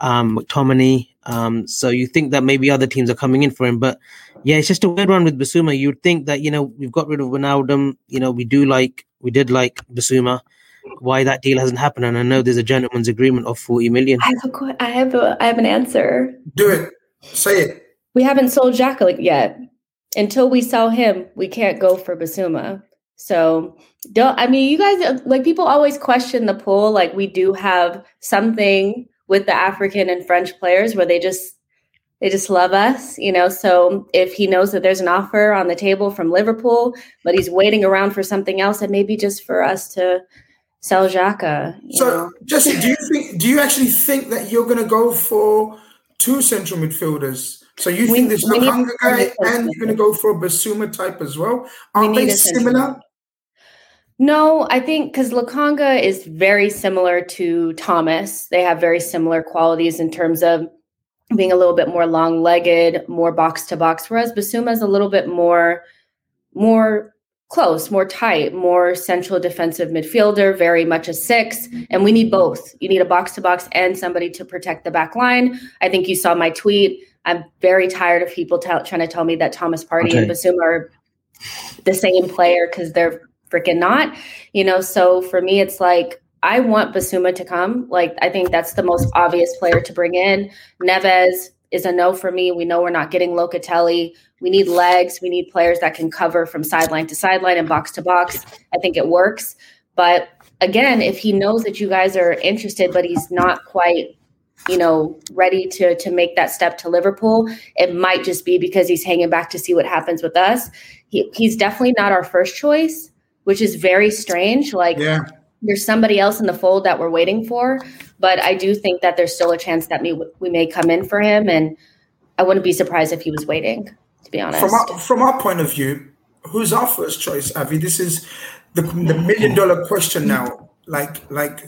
Speaker 3: Um, McTominay. Um, so you think that maybe other teams are coming in for him, but yeah, it's just a weird one with Bissouma. You'd think that you know we've got rid of Wijnaldum. You know we do like we did like Bissouma why that deal hasn't happened. And I know there's a gentleman's agreement of 40 million.
Speaker 4: I have a, I have a, I have an answer.
Speaker 2: Do it. Say it.
Speaker 4: We haven't sold Xhaka yet. Until we sell him, we can't go for Bissouma. So don't, I mean, you guys, like people always question the pool. Like we do have something with the African and French players where they just, they just love us, you know. So if he knows that there's an offer on the table from Liverpool, but he's waiting around for something else, and maybe just for us to sell Xhaka.
Speaker 2: So, know? Jesse, do you think? Do you actually think that you're going to go for two central midfielders? So you we, think this Lokonga guy, and you're going to go for a Bissouma type as well? Are they similar?
Speaker 4: No, I think because Lokonga is very similar to Thomas. They have very similar qualities in terms of being a little bit more long-legged, more box to box, whereas Bissouma is a little bit more more close, more tight, more central defensive midfielder, very much a six. And we need both. You need a box to box and somebody to protect the back line. I think you saw my tweet. I'm very tired of people t- trying to tell me that Thomas Partey okay. and Bissouma are the same player because they're freaking not. You know, so for me, it's like I want Bissouma to come. Like I think that's the most obvious player to bring in. Neves is a no for me. We know we're not getting Locatelli. We need legs. We need players that can cover from sideline to sideline and box to box. I think it works. But again, if he knows that you guys are interested, but he's not quite, you know, ready to to make that step to Liverpool, it might just be because he's hanging back to see what happens with us. He, he's definitely not our first choice, which is very strange. Like
Speaker 2: Yeah.
Speaker 4: there's somebody else in the fold that we're waiting for, but I do think that there's still a chance that we we may come in for him, and I wouldn't be surprised if he was waiting. To be honest,
Speaker 2: From our, from our point of view, who's our first choice, Avy? This is the, the million dollar question now. Like like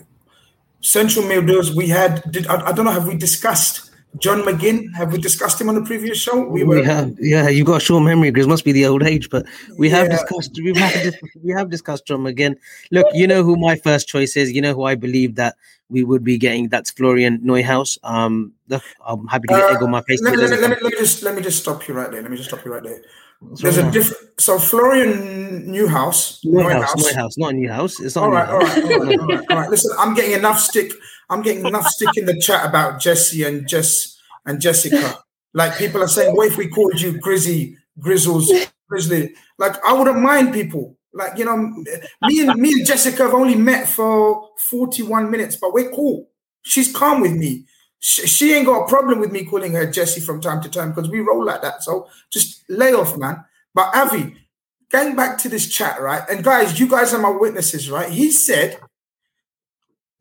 Speaker 2: central midfielders, we had. Did I, I don't know. Have we discussed John McGinn? Have we discussed him on the previous show?
Speaker 3: We, have, yeah. You've got a short memory because must be the old age, but we have
Speaker 2: Yeah.
Speaker 3: discussed. We have we have discussed John McGinn. Look, you know who my first choice is. You know who I believe that we would be getting. That's Florian Neuhaus. Um, look, I'm happy to get egg on my face.
Speaker 2: Let, let, let, me, let me just let me just stop you right there. Let me just stop you right there.
Speaker 3: What's
Speaker 2: There's a different. So Florian Newhouse.
Speaker 3: Neuhaus, Neuhaus, not a new house. It's not.
Speaker 2: All right, all right, all right, all right, all right. Listen, I'm getting enough stick. I'm getting enough stick in the chat about Jesse and Jess and Jessica. Like people are saying, what if we called you Grizzy, Grizzles, Grizzly? Like I wouldn't mind people. Like you know, me and me and Jessica have only met for 41 minutes, but we're cool. She's calm with me. She, she ain't got a problem with me calling her Jessie from time to time because we roll like that. So just lay off, man. But Avy, going back to this chat, right? And guys, you guys are my witnesses, right? He said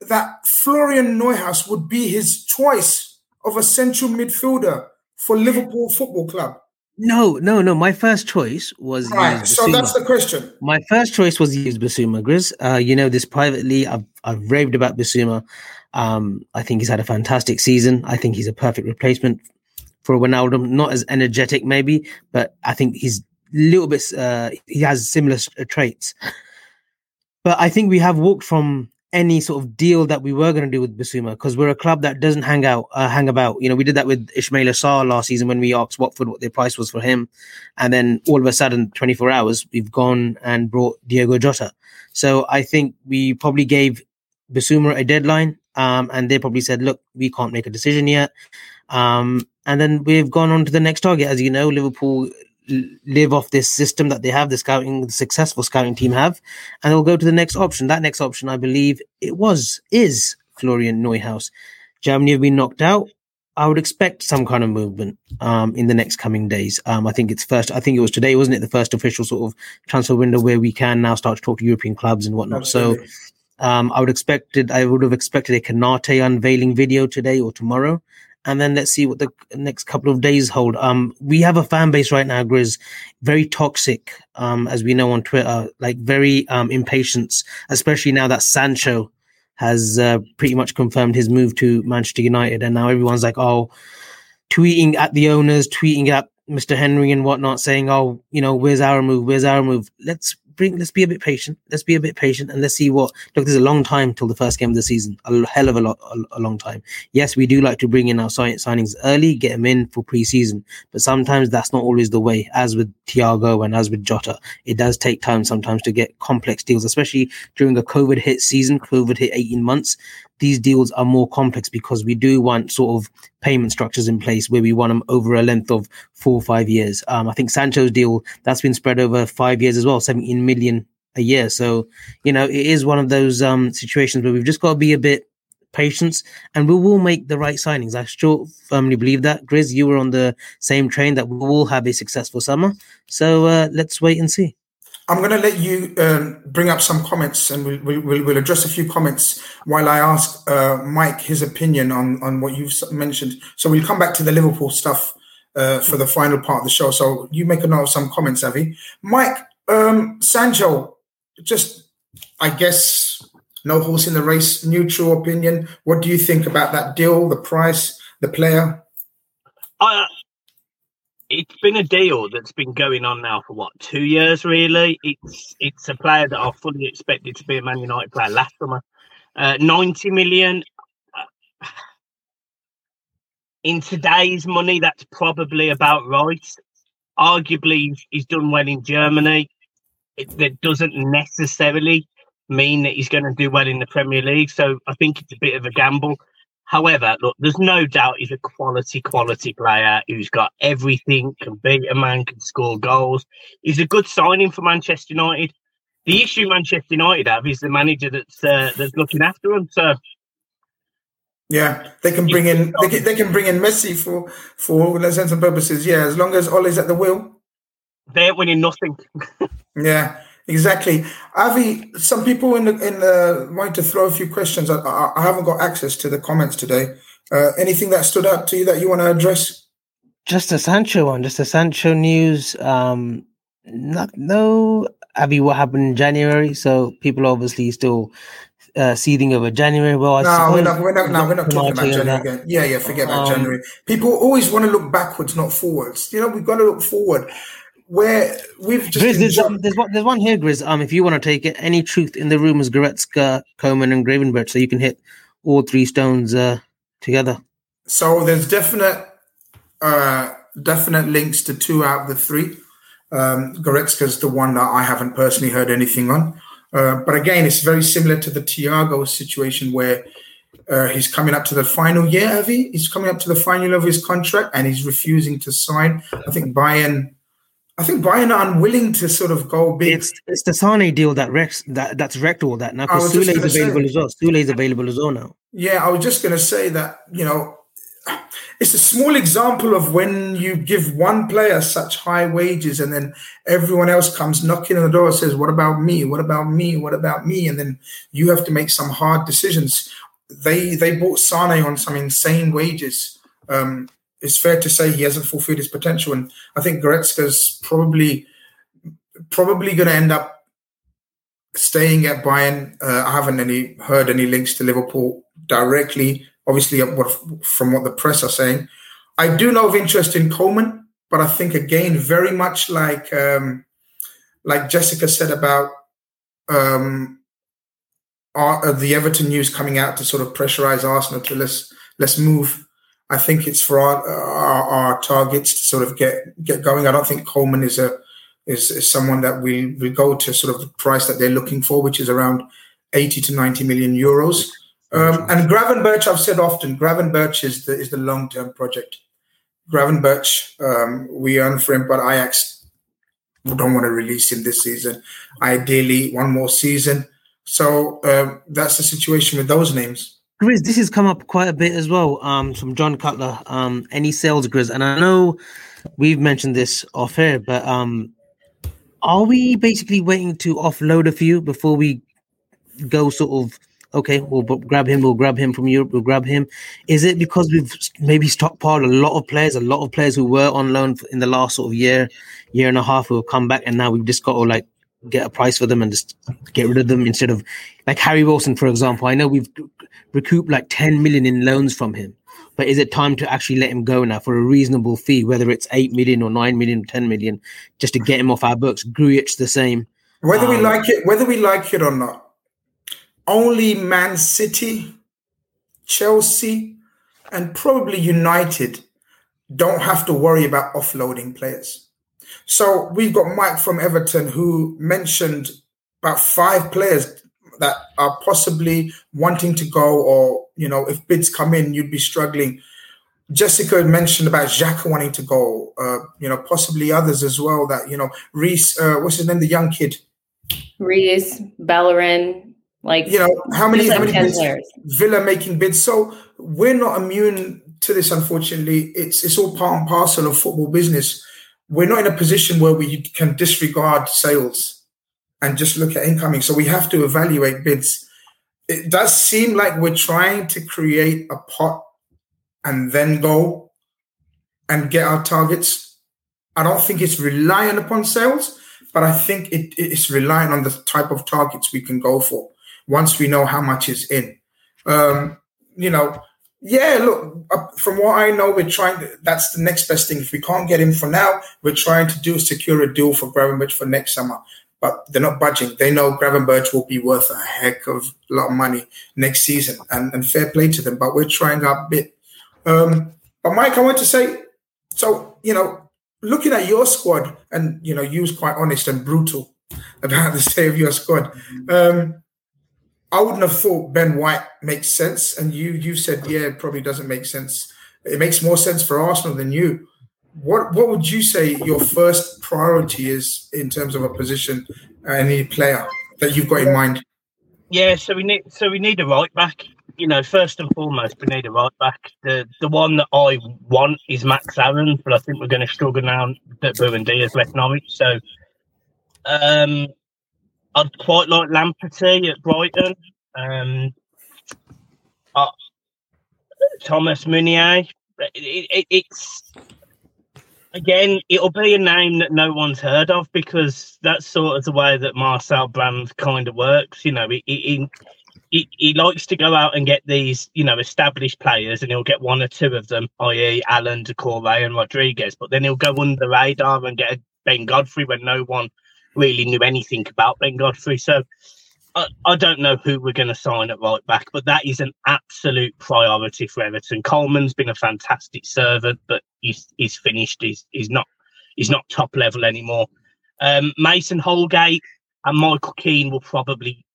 Speaker 2: that Florian Neuhaus would be his choice of a central midfielder for Liverpool Football Club.
Speaker 3: No, no, no. My first choice was
Speaker 2: Right.
Speaker 3: Yves
Speaker 2: So that's the question.
Speaker 3: My first choice was Yves Bissouma, Grizz. Uh, you know this privately. I've I've raved about Bissouma. Um, I think he's had a fantastic season. I think he's a perfect replacement for Wijnaldum. Not as energetic, maybe, but I think he's a little bit. Uh, he has similar uh, traits. But I think we have walked from any sort of deal that we were going to do with Bissouma because we're a club that doesn't hang out, uh, hang about. You know, we did that with Ismaila Sarr last season when we asked Watford what their price was for him, and then all of a sudden, 24 hours, we've gone and brought Diego Jota. So I think we probably gave Bissouma a deadline, um, and they probably said, "Look, we can't make a decision yet." Um, and then we've gone on to the next target. As you know, Liverpool live off this system that they have, the scouting, the successful scouting team have, and they'll go to the next option. That next option, I believe, it was is Florian Neuhaus. Germany have been knocked out. I would expect some kind of movement um, in the next coming days. Um, I think it's first. I think it was today, wasn't it? The first official sort of transfer window where we can now start to talk to European clubs and whatnot. So um, I would expected. I would have expected a Konate unveiling video today or tomorrow, and then let's see what the next couple of days hold. Um, we have a fan base right now, Grizz, very toxic, um, as we know on Twitter, like very um, impatient, especially now that Sancho has uh, pretty much confirmed his move to Manchester United, and now everyone's like, oh, tweeting at the owners, tweeting at Mr. Henry and whatnot, saying, "Oh, you know, where's our move? Where's our move?" Let's bring. Let's be a bit patient. Let's be a bit patient, and let's see what. Look, there's a long time till the first game of the season. A hell of a lot, a, a long time. Yes, we do like to bring in our sign, signings early, get them in for pre-season, but sometimes that's not always the way. As with Thiago and as with Jota, it does take time sometimes to get complex deals, especially during a COVID hit season. COVID hit 18 months. These deals are more complex because we do want sort of payment structures in place where we want them over a length of four or five years. Um, I think Sancho's deal that's been spread over five years as well, 17 million a year. So, you know, it is one of those um, situations where we've just got to be a bit patient and we will make the right signings. I still firmly believe that. Grizz, you were on the same train that we will have a successful summer. So uh, let's wait and see.
Speaker 2: I'm going to let you um, bring up some comments, and we'll, we'll, we'll, address a few comments while I ask uh, Mike his opinion on on what you've mentioned. So we'll come back to the Liverpool stuff uh, for the final part of the show. So you make a note of some comments, Avy. Mike, um, Sancho, just I guess no horse in the race. Neutral opinion. What do you think about that deal, the price, the player?
Speaker 5: I, it's been a deal that's been going on now for what two years really. It's it's a player that I fully expected to be a Man United player last summer. Uh, Ninety million. uh, In today's money, that's probably about right. Arguably, he's- done well in Germany. It, that doesn't necessarily mean that he's going to do well in the Premier League. So I think it's a bit of a gamble. However, look, there's no doubt he's a quality, quality player who's got everything, can beat a man, can score goals. He's a good signing for Manchester United. The issue Manchester United have is the manager that's uh, that's looking after him. So
Speaker 2: yeah, they can bring in they can, they can bring in Messi for for all intents and purposes. Yeah, as long as Ollie's at the wheel,
Speaker 5: they're winning nothing.
Speaker 2: yeah, exactly. Avy, some people in the in the want to throw a few questions. I, I, I haven't got access to the comments today. Uh, anything that stood out to you that you want to address?
Speaker 3: Just a Sancho one, just a Sancho news. Um, not, no, Avy, what happened in January? So people obviously still uh, seething over January. Well, I
Speaker 2: no, we're not. We're not. No, we're not talking about January again. Yeah, yeah. Forget about um, January. People always want to look backwards, not forwards. You know, we've got to look forward. Where we've just
Speaker 3: Grizz, there's, um, there's, one, there's one here, Grizz. Um, if you want to take it, any truth in the rumors, Goretzka, Coman, and Gravenberch, so you can hit all three stones uh, together.
Speaker 2: So there's definite, uh, definite links to two out of the three. Um, Goretzka's the one that I haven't personally heard anything on. Uh, but again, it's very similar to the Thiago situation where uh, he's coming up to the final year, Avy. He's coming up to the final of his contract and he's refusing to sign. I think Bayern. I think Bayern are unwilling to sort of go big.
Speaker 3: It's, it's the Sane deal that wrecks that that's wrecked all that now because Sule is available say, as well. Sule is available as well now.
Speaker 2: Yeah, I was just going to say that you know it's a small example of when you give one player such high wages and then everyone else comes knocking on the door and says, What about me? What about me? What about me? And then you have to make some hard decisions. They they bought Sane on some insane wages. Um, it's fair to say he hasn't fulfilled his potential. And I think Goretzka's probably probably going to end up staying at Bayern. Uh, I haven't any heard any links to Liverpool directly obviously from what the press are saying. I do know of interest in Coman, but I think again, very much like um, like Jessica said about um, our, uh, the Everton news coming out to sort of pressurize Arsenal to let's let's move. I think it's for our, our, our targets to sort of get get going. I don't think Coman is a is, is someone that we will go to sort of the price that they're looking for, which is around eighty to ninety million euros. Um, and Gravenberch, I've said often, Gravenberch is the is the long term project. Gravenberch, um, we earn for him, but Ajax don't want to release him this season. Ideally, one more season. So uh, that's the situation with those names.
Speaker 3: Grizz, this has come up quite a bit as well um, from John Cutler. Um, any sales, Grizz? And I know we've mentioned this off air, but um, are we basically waiting to offload a few before we go sort of – okay, we'll grab him, we'll grab him from Europe, we'll grab him. Is it because we've maybe stockpiled a lot of players, a lot of players who were on loan in the last sort of year, year and a half who have come back, and now we've just got to like get a price for them and just get rid of them instead of like Harry Wilson, for example. I know we've recouped like 10 million in loans from him, but is it time to actually let him go now for a reasonable fee, whether it's 8 million or 9 million, or 10 million, just to get him off our books? Grujic the same.
Speaker 2: Whether um, we like it, whether we like it or not, only Man City, Chelsea, and probably United don't have to worry about offloading players. So we've got Mike from Everton who mentioned about five players that are possibly wanting to go, or you know, if bids come in, you'd be struggling. Jessica had mentioned about Xhaka wanting to go, uh, you know, possibly others as well. That you know, Reese, uh, what's his name, the young kid,
Speaker 4: Reese Bellerin, like
Speaker 2: you know, how many, how many bids, Villa making bids. So we're not immune to this, unfortunately. It's it's all part and parcel of football business. We're not in a position where we can disregard sales and just look at incoming. So we have to evaluate bids. It does seem like we're trying to create a pot and then go and get our targets. I don't think it's reliant upon sales, but I think it, it's reliant on the type of targets we can go for once we know how much is in. Um, you know, yeah, look, uh, from what I know, we're trying to, that's the next best thing. If we can't get him for now, we're trying to do secure a deal for Gravenberch for next summer. But they're not budging. They know Gravenberch will be worth a heck of a lot of money next season, and, and fair play to them. But we're trying our bit. Um, but Mike, I want to say, so you know, looking at your squad, and you know, you was quite honest and brutal about the state of your squad. Um, I wouldn't have thought Ben White makes sense, and you you said yeah, it probably doesn't make sense. It makes more sense for Arsenal than you. What what would you say your first priority is in terms of a position, and any player that you've got in mind?
Speaker 5: Yeah, so we need so we need a right back. You know, first and foremost, we need a right back. The the one that I want is Max Aaron, but I think we're going to struggle now that Buendia has left Norwich. So, um, I'd quite like Lamptey at Brighton. Um, uh, Thomas Meunier. It, it, it's again, it'll be a name that no one's heard of because that's sort of the way that Marcel Brands kind of works. You know, he, he, he, he likes to go out and get these, you know, established players, and he'll get one or two of them, i.e., Allan, Doucouré, and Rodriguez. But then he'll go under the radar and get Ben Godfrey when no one really knew anything about Ben Godfrey. So I, I don't know who we're going to sign at right back, but that is an absolute priority for Everton. Coleman's been a fantastic servant, but he's he's finished. He's he's not he's not top level anymore. Um, Mason Holgate and Michael Keane will probably.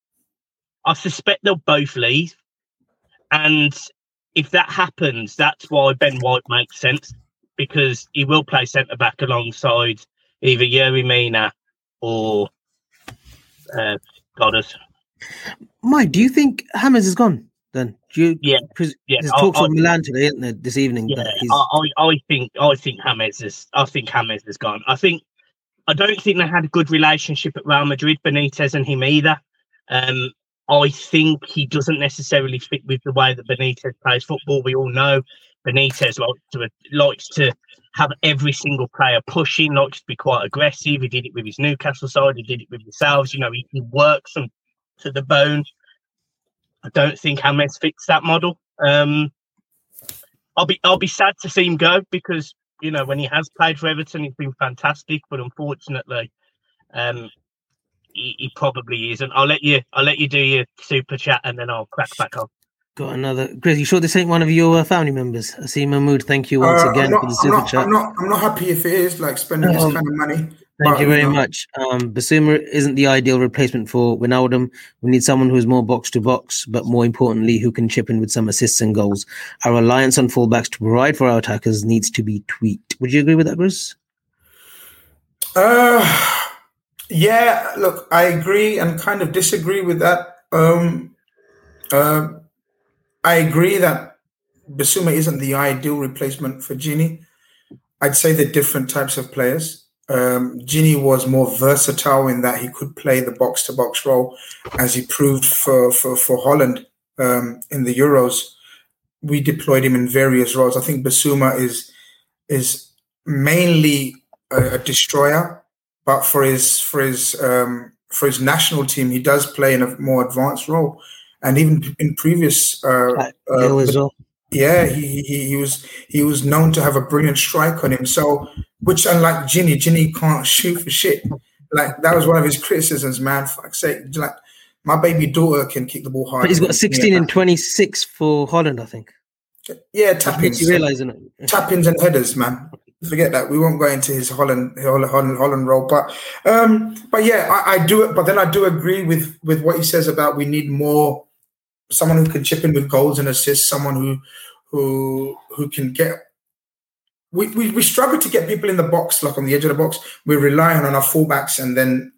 Speaker 5: I suspect they'll both leave, and if that happens, that's why Ben White makes sense because he will play centre back alongside either Yerry Mina or uh, Goddard.
Speaker 3: Mike, do you think James is gone? Then do you?
Speaker 5: Yeah, yeah.
Speaker 3: There's talks from Milan today, isn't there? This evening.
Speaker 5: Yeah, I, I, think I think James is. I think James is gone. I think I don't think they had a good relationship at Real Madrid, Benitez and him either. Um, I think he doesn't necessarily fit with the way that Benitez plays football. We all know Benitez likes to likes to have every single player pushing, likes to be quite aggressive. He did it with his Newcastle side. He did it with himself. You know, he, he works them to the bone. I don't think James fits that model. Um, I'll be I'll be sad to see him go because you know when he has played for Everton, he's been fantastic. But unfortunately, um, he, he probably isn't. I'll let you I'll let you do your super chat and then I'll crack back on.
Speaker 3: Got another. Chris, you sure this ain't one of your uh, family members? Asim Mahmood, thank you once uh, again
Speaker 2: not,
Speaker 3: for the super
Speaker 2: I'm not,
Speaker 3: chat.
Speaker 2: I'm not, I'm not happy if it is like spending this um, kind of money.
Speaker 3: Thank
Speaker 2: but,
Speaker 3: you very
Speaker 2: know.
Speaker 3: much. Um, Bissouma isn't the ideal replacement for Wijnaldum. We need someone who's more box to box, but more importantly, who can chip in with some assists and goals. Our reliance on fullbacks to provide for our attackers needs to be tweaked. Would you agree with that, Chris?
Speaker 2: Uh, yeah. Look, I agree and kind of disagree with that. Um, uh, I agree that Bissouma isn't the ideal replacement for Gini. I'd say they're different types of players. Um, Gini was more versatile in that he could play the box to box role, as he proved for for, for Holland um, in the Euros. We deployed him in various roles. I think Bissouma is is mainly a, a destroyer, but for his for his um, for his national team, he does play in a more advanced role and even in previous uh, uh, yeah he, he he was he was known to have a brilliant strike on him. So which unlike Gini Gini can't shoot for shit. Like that was one of his criticisms man fuck's sake. Like my baby daughter can kick the ball hard.
Speaker 3: But he's got 16 and 26 for Holland I think.
Speaker 2: Yeah
Speaker 3: you realize it?
Speaker 2: Tap-ins and headers man. Forget that. We won't go into his Holland Holland, Holland role but um but yeah I, I do it but then I do agree with with what he says about we need more someone who can chip in with goals and assists, someone who who who can get. We, we, we struggle to get people in the box, like on the edge of the box. We're relying on our fullbacks and then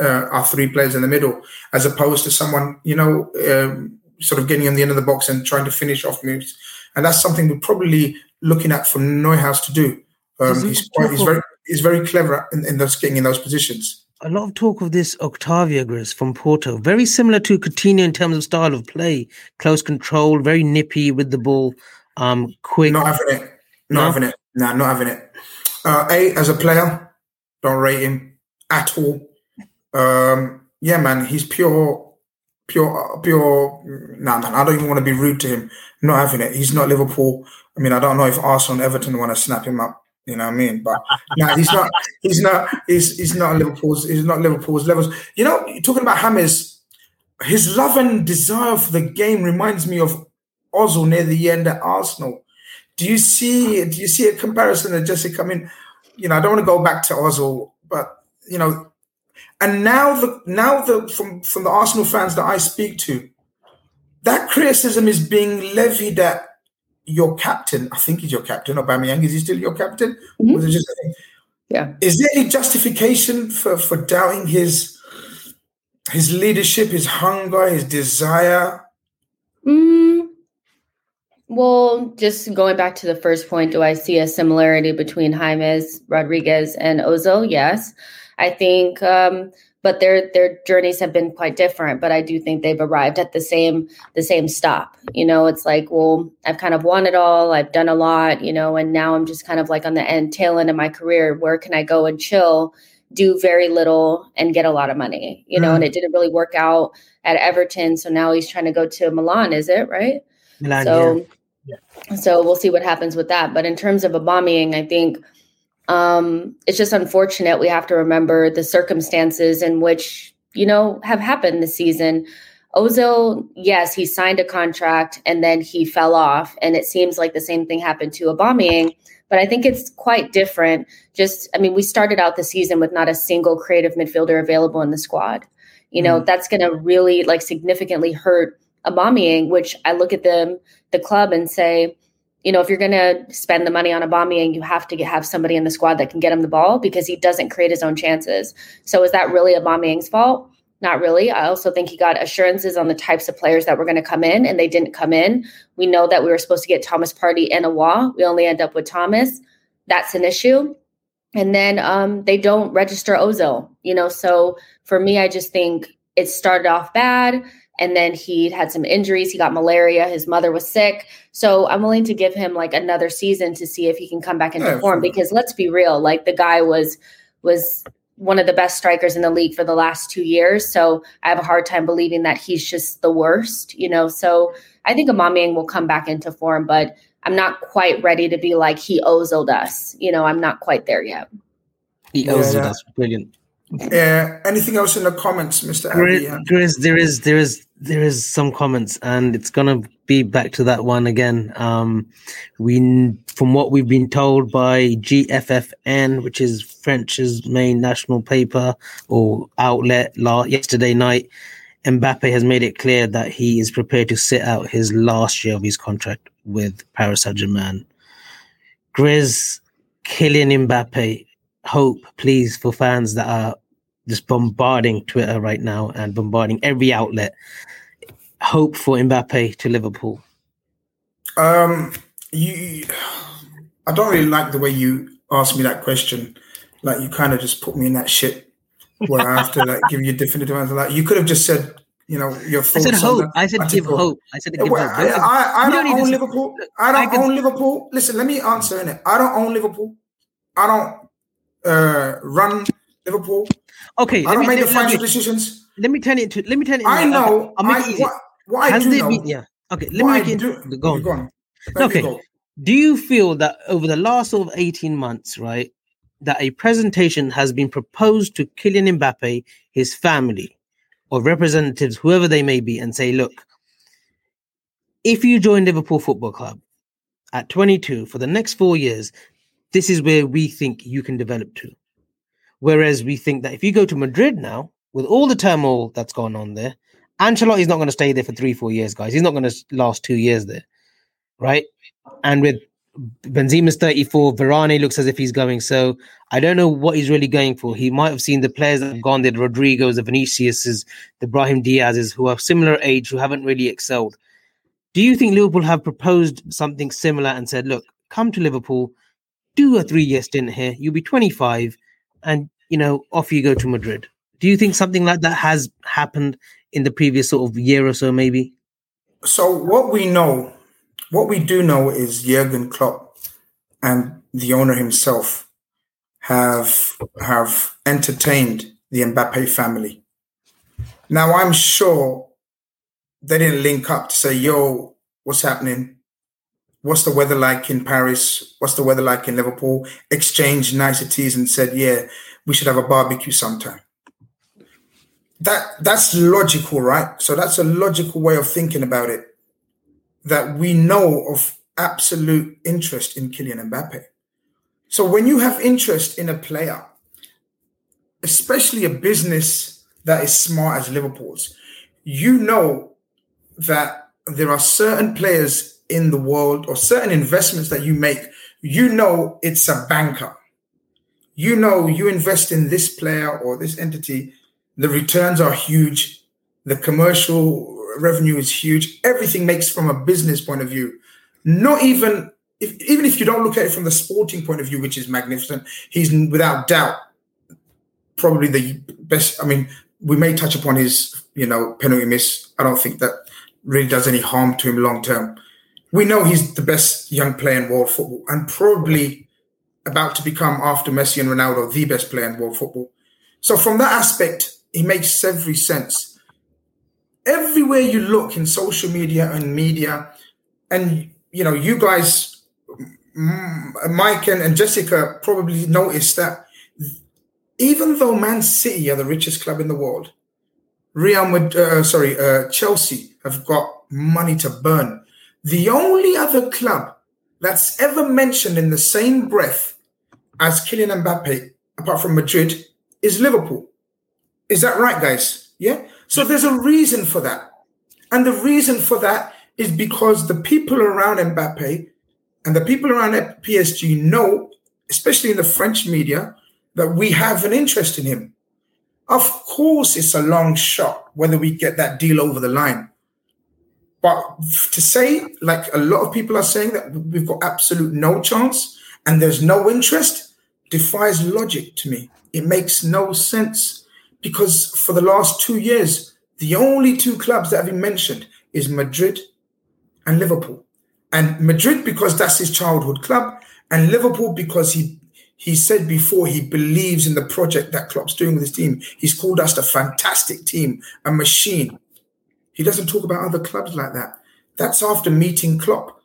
Speaker 2: uh, our three players in the middle, as opposed to someone you know um, sort of getting on the end of the box and trying to finish off moves. And that's something we're probably looking at for Neuhaus to do. Um, he's quite, he's very he's very clever in, in those getting in those positions
Speaker 3: a lot of talk of this Octavio Grizz from Porto, very similar to Coutinho in terms of style of play, close control, very nippy with the ball, um, quick.
Speaker 2: Not having it. Not no? having it. No, not having it. Uh, a as a player, don't rate him at all. Um, yeah, man, he's pure, pure, pure. Nah, man, I don't even want to be rude to him. Not having it. He's not Liverpool. I mean, I don't know if Arsenal and Everton want to snap him up. You know what I mean? But no, he's not. He's not. He's he's not Liverpool's. He's not Liverpool's levels. You know, talking about Hammers, his love and desire for the game reminds me of Ozil near the end at Arsenal. Do you see? Do you see a comparison of Jessica? I mean, you know, I don't want to go back to Ozil, but you know, And now the now the from from the Arsenal fans that I speak to, that criticism is being levied at your captain. I think he's your captain, Aubameyang. Is he still your captain?
Speaker 4: Mhm.
Speaker 2: Was it just,
Speaker 4: Yeah.
Speaker 2: Is there any justification for for doubting his his leadership, his hunger, his desire?
Speaker 4: Mm, well, just going back to the first point, do I see a similarity between James Rodriguez and Ozil? Yes, I think, um, but their their journeys have been quite different. But I do think they've arrived at the same the same stop. You know, it's like, well, I've kind of won it all. I've done a lot. You know, and now I'm just kind of like on the end tail end of my career. Where can I go and chill? Do very little and get a lot of money, you know,
Speaker 2: Mm.
Speaker 4: and it didn't really work out at Everton. So now he's trying to go to Milan, is it right?
Speaker 3: Milan,
Speaker 4: So,
Speaker 3: yeah.
Speaker 4: so we'll see what happens with that. But in terms of Aubameyang I think um, it's just unfortunate. We have to remember the circumstances in which you know have happened this season. Ozil, yes, he signed a contract and then he fell off, and it seems like the same thing happened to Aubameyang. But I think it's quite different. Just, I mean, we started out the season with not a single creative midfielder available in the squad. You know, that's going to really like significantly hurt Aubameyang, which I look at them, the club, and say, you know, if you're going to spend the money on Aubameyang, you have to get, have somebody in the squad that can get him the ball because he doesn't create his own chances. So is that really Aubameyang's fault? Not really. I also think he got assurances on the types of players that were going to come in, and they didn't come in. We know that we were supposed to get Thomas Partey and Aouar. We only end up with Thomas. That's an issue. And then um, they don't register Ozil, you know. So for me, I just think it started off bad and then he had some injuries he got malaria his mother was sick so i'm willing to give him like another season to see if he can come back into
Speaker 2: Yeah,
Speaker 4: form because let's be real like the guy was was one of the best strikers in the league for the last two years so i have a hard time believing that he's just the worst you know so i think Aubameyang will come back into form but i'm not quite ready to be like he oziled us you know i'm not quite there yet
Speaker 3: He
Speaker 2: Yeah,
Speaker 3: owes it.
Speaker 2: yeah.
Speaker 3: That's brilliant.
Speaker 2: Uh, anything else in the comments, Mr.
Speaker 3: Grizz,
Speaker 2: Avy?
Speaker 3: Grizz, there is there is there is some comments, and it's gonna be back to that one again. Um, we from what we've been told by GFFN, which is French's main national paper or outlet, la- yesterday night, Mbappe has made it clear that he is prepared to sit out his last year of his contract with Paris Saint Germain. Grizz, Kylian Mbappe, hope, please, for fans that are just bombarding Twitter right now and bombarding every outlet. Hope for Mbappe to Liverpool.
Speaker 2: Um, you, I don't really like the way you asked me that question. Like you kind of just put me in that shit where I have to like give you a definitive answer. Like you could have just said, you know, your thoughts.
Speaker 3: I
Speaker 2: said
Speaker 3: hope. I said give hope. I said give
Speaker 2: Well,
Speaker 3: hope.
Speaker 2: I,
Speaker 3: Don't-
Speaker 2: I, I
Speaker 3: don't
Speaker 2: don't own Liverpool. I
Speaker 3: I
Speaker 2: don't
Speaker 3: could-
Speaker 2: own Liverpool. Listen, let me answer in it. I don't own Liverpool. I don't uh, run Liverpool.
Speaker 3: Okay,
Speaker 2: I
Speaker 3: let
Speaker 2: don't
Speaker 3: me,
Speaker 2: make the financial
Speaker 3: me,
Speaker 2: decisions.
Speaker 3: let me turn it to let me turn it.
Speaker 2: I
Speaker 3: okay,
Speaker 2: know.
Speaker 3: I'll make
Speaker 2: I,
Speaker 3: it easy.
Speaker 2: what, what I do know.
Speaker 3: yeah. Okay, let me
Speaker 2: I
Speaker 3: make it
Speaker 2: do-
Speaker 3: go on.
Speaker 2: Go on.
Speaker 3: Okay.
Speaker 2: go.
Speaker 3: Do you feel that over the last sort of 18 months, right, that a presentation has been proposed to Kylian Mbappe, his family, or representatives, whoever they may be, and say, look, if you join Liverpool Football Club at 22 for the next four years, this is where we think you can develop to. Whereas we think that if you go to Madrid now, with all the turmoil that's gone on there, Ancelotti's not going to stay there for three, four years, guys. He's not going to last two years there, right? And with Benzema's 34, Varane looks as if he's going. So I don't know what he's really going for. He might have seen the players that have gone there, the Rodrigos, the Viniciuses, the Brahim Diaz's, who are similar age, who haven't really excelled. Do you think Liverpool have proposed something similar and said, look, come to Liverpool, do a three-year stint here, you'll be 25, and you know, off you go to Madrid. Do you think something like that has happened in the previous sort of year or so, maybe?
Speaker 2: So what we know, what we do know is Jurgen Klopp and the owner himself have have entertained the Mbappe family. Now I'm sure they didn't link up to say, "Yo, what's happening? What's the weather like in Paris? What's the weather like in Liverpool?" Exchange niceties and said, "Yeah, we should have a barbecue sometime." That that's logical, right? So that's a logical way of thinking about it that we know of absolute interest in Kylian Mbappe. So when you have interest in a player, especially a business that is smart as Liverpool's, you know that there are certain players in the world or certain investments that you make, you know it's a banker. You know you invest in this player or this entity, the returns are huge, the commercial revenue is huge, everything makes from a business point of view. Not even if, even if you don't look at it from the sporting point of view, which is magnificent, he's without doubt probably the best. I mean, we may touch upon his, you know, penalty miss. I don't think that really does any harm to him long term. We know he's the best young player in world football and probably about to become, after Messi and Ronaldo, the best player in world football. So, from that aspect, he makes every sense. Everywhere you look in social media and media, and you know, you guys, Mike and, and Jessica probably noticed that even though Man City are the richest club in the world, Real Madrid, uh, sorry, uh, Chelsea have got money to burn. The only other club that's ever mentioned in the same breath as Kylian Mbappe, apart from Madrid, is Liverpool. Is that right, guys? Yeah. So there's a reason for that. And the reason for that is because the people around Mbappe and the people around PSG know, especially in the French media, that we have an interest in him. Of course, it's a long shot whether we get that deal over the line. But to say, like a lot of people are saying, that we've got absolute no chance and there's no interest defies logic to me. It makes no sense because for the last two years, the only two clubs that have been mentioned is Madrid and Liverpool. And Madrid because that's his childhood club, and Liverpool because he he said before he believes in the project that Klopp's doing with his team. He's called us a fantastic team, a machine. He doesn't talk about other clubs like that. That's after meeting Klopp.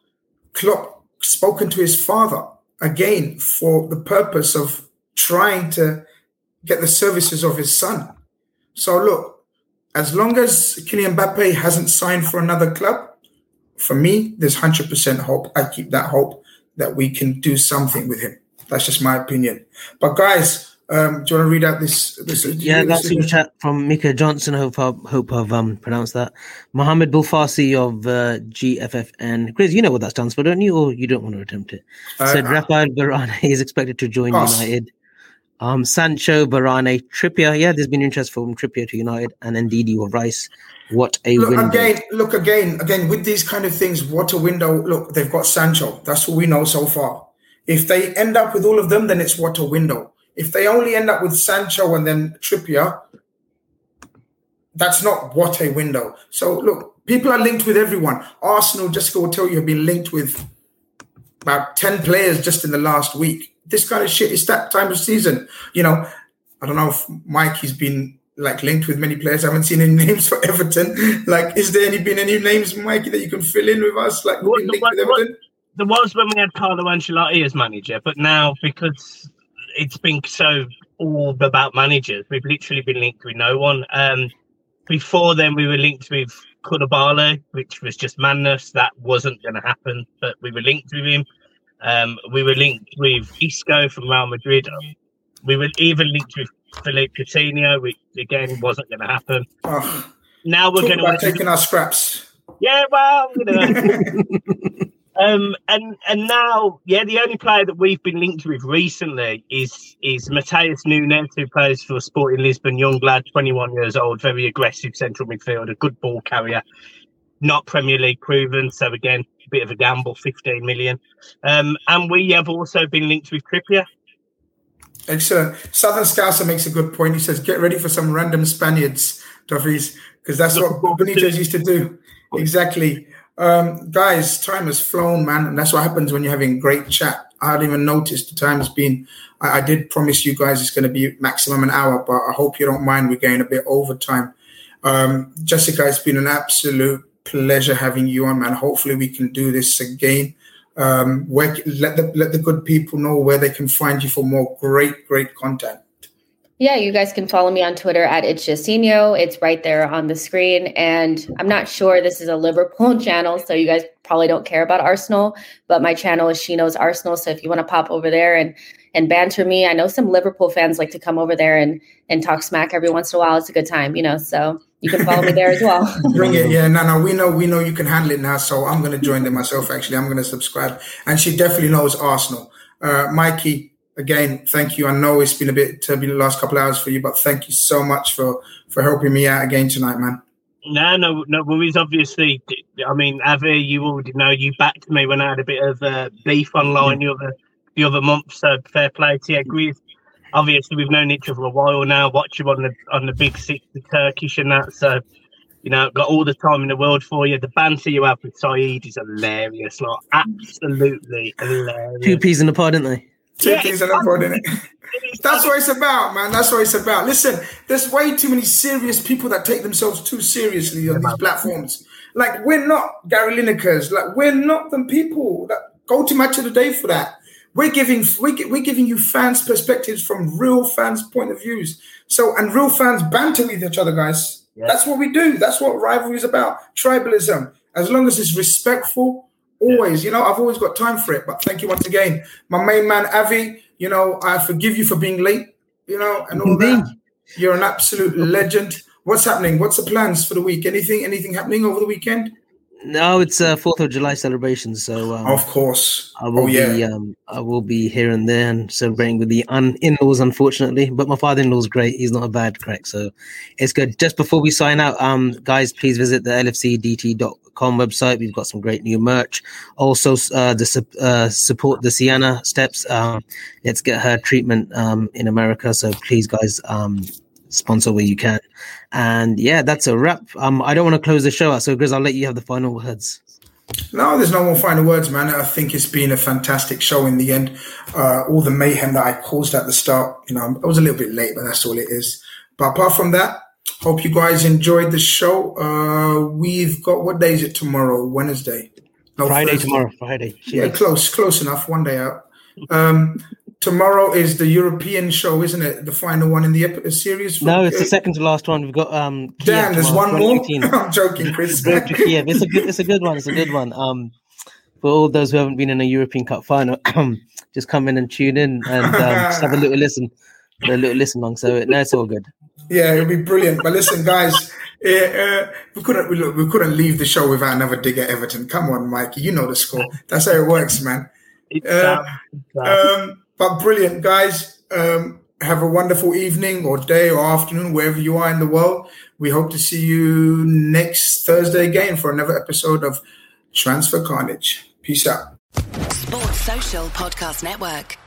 Speaker 2: Klopp spoken to his father again for the purpose of trying to get the services of his son. So look, as long as Kylian Mbappe hasn't signed for another club, for me, there's 100% hope. I keep that hope that we can do something with him. That's just my opinion. But guys, um, do you want to read out this? this
Speaker 3: yeah, that's super chat from Mika Johnson. Hope I hope I've um, pronounced that. Mohammed Bouhafsi of uh, GFFN. Chris, you know what that stands for, don't you? Or you don't want to attempt it? Uh, Said uh, Rafael Varane is expected to join pass. United. Um, Sancho, Varane, Trippier. Yeah, there's been interest from Trippier to United, and Ndidi or Rice. What a
Speaker 2: look,
Speaker 3: window!
Speaker 2: Again, look again, again with these kind of things. What a window! Look, they've got Sancho. That's what we know so far. If they end up with all of them, then it's what a window. If they only end up with Sancho and then Trippier, that's not what a window. So look, people are linked with everyone. Arsenal, Jessica will tell you, have been linked with about 10 players just in the last week. This kind of shit is that time of season. You know, I don't know if Mike has been like linked with many players. I haven't seen any names for Everton. Like, is there any been any names, Mikey, that you can fill in with us? Like, what, linked what, with Everton?
Speaker 5: What, there was when we had Carlo Ancelotti as manager, but now because it's been so all about managers, we've literally been linked with no one. Um, before then, we were linked with Koulibaly, which was just madness. That wasn't going to happen, but we were linked with him. Um, we were linked with Isco from Real Madrid. We were even linked with Philippe Coutinho, which again wasn't going to happen. Oh, now we're going
Speaker 2: to taking our scraps.
Speaker 5: Yeah, well, you know. Um, and and now, yeah, the only player that we've been linked with recently is is Matheus Nunes, who plays for Sporting Lisbon, young lad, 21 years old, very aggressive central midfielder, good ball carrier, not Premier League proven. So again, a bit of a gamble, 15 million. Um, and we have also been linked with Trippier.
Speaker 2: Excellent. Southern Scouser makes a good point. He says, "Get ready for some random Spaniards, Duffy's, because that's what Benitez used to do." Exactly. Um, guys, time has flown, man, and that's what happens when you're having great chat. I hadn't even noticed the time has been. I, I did promise you guys it's going to be maximum an hour, but I hope you don't mind. We're going a bit over time. Um, Jessica, it's been an absolute pleasure having you on, man. Hopefully, we can do this again. Um, where, let the let the good people know where they can find you for more great, great content.
Speaker 4: Yeah, you guys can follow me on Twitter at It's Jacinho. It's right there on the screen. And I'm not sure this is a Liverpool channel, so you guys probably don't care about Arsenal, but my channel is She Knows Arsenal. So if you want to pop over there and and banter me. I know some Liverpool fans like to come over there and and talk smack every once in a while. It's a good time, you know. So you can follow me there as well.
Speaker 2: Bring it, yeah. No, no, we know, we know you can handle it now. So I'm going to join them myself. Actually, I'm going to subscribe, and she definitely knows Arsenal. Uh, Mikey, again, thank you. I know it's been a bit turbulent the last couple hours for you, but thank you so much for for helping me out again tonight, man.
Speaker 5: No, no, no worries. Obviously, I mean, Avy, you already know you backed me when I had a bit of uh, beef online the other the other month. So fair play to you. Agreed. Obviously, we've known each other for a while now. Watch you on the on the big six, the Turkish and that. So you know, got all the time in the world for you. The banter you have with Saeed is hilarious. Like absolutely hilarious.
Speaker 3: Two peas in the pod, didn't they?
Speaker 2: Two yeah, peas in the pod, didn't it? That's what it's about, man. That's what it's about. Listen, there's way too many serious people that take themselves too seriously on these platforms. Like we're not Gary Linekers. Like we're not the people that go to match of the day for that. We're giving we're, we're giving you fans' perspectives from real fans' point of views. So and real fans banter with each other, guys. Yeah. That's what we do. That's what rivalry is about. Tribalism. As long as it's respectful, always. Yeah. You know, I've always got time for it. But thank you once again, my main man Avy. You know, I forgive you for being late. You know, and all that. You're an absolute legend. What's happening? What's the plans for the week? Anything? Anything happening over the weekend?
Speaker 3: No, it's a uh, Fourth of July celebration, so
Speaker 2: um, of course
Speaker 3: I will
Speaker 2: oh,
Speaker 3: yeah. be um, I will be here and there and celebrating with the un- in-laws, unfortunately. But my father-in-law's great; he's not a bad crack, so it's good. Just before we sign out, um, guys, please visit the lfcdt.com website. We've got some great new merch. Also, uh, the uh, support the Sienna steps. Um, let's get her treatment um, in America. So please, guys, um, sponsor where you can. And yeah, that's a wrap. Um, I don't want to close the show out, so Grizz, I'll let you have the final words.
Speaker 2: No, there's no more final words, man. I think it's been a fantastic show in the end. Uh, all the mayhem that I caused at the start, you know, I was a little bit late, but that's all it is. But apart from that, hope you guys enjoyed the show. Uh, we've got what day is it tomorrow? Wednesday.
Speaker 3: No, Friday Thursday. tomorrow. Friday.
Speaker 2: Yeah, close, close enough. One day out. Um, tomorrow is the European show, isn't it? The final one in the series.
Speaker 3: no, it's the second to last one. We've got um.
Speaker 2: Kiev Damn, there's one more. I'm joking, Chris.
Speaker 3: Kiev. It's a good. It's a good one. It's a good one. Um, for all those who haven't been in a European Cup final, just come in and tune in and um, just have a little listen, a little listen long. So no, it's all good.
Speaker 2: Yeah, it'll be brilliant. But listen, guys, uh, we couldn't we, we couldn't leave the show without another dig at Everton. Come on, Mikey, you know the score. That's how it works, man. Uh, um, but brilliant, guys. Um, have a wonderful evening or day or afternoon, wherever you are in the world. We hope to see you next Thursday again for another episode of Transfer Carnage. Peace out.
Speaker 1: Sports Social Podcast Network.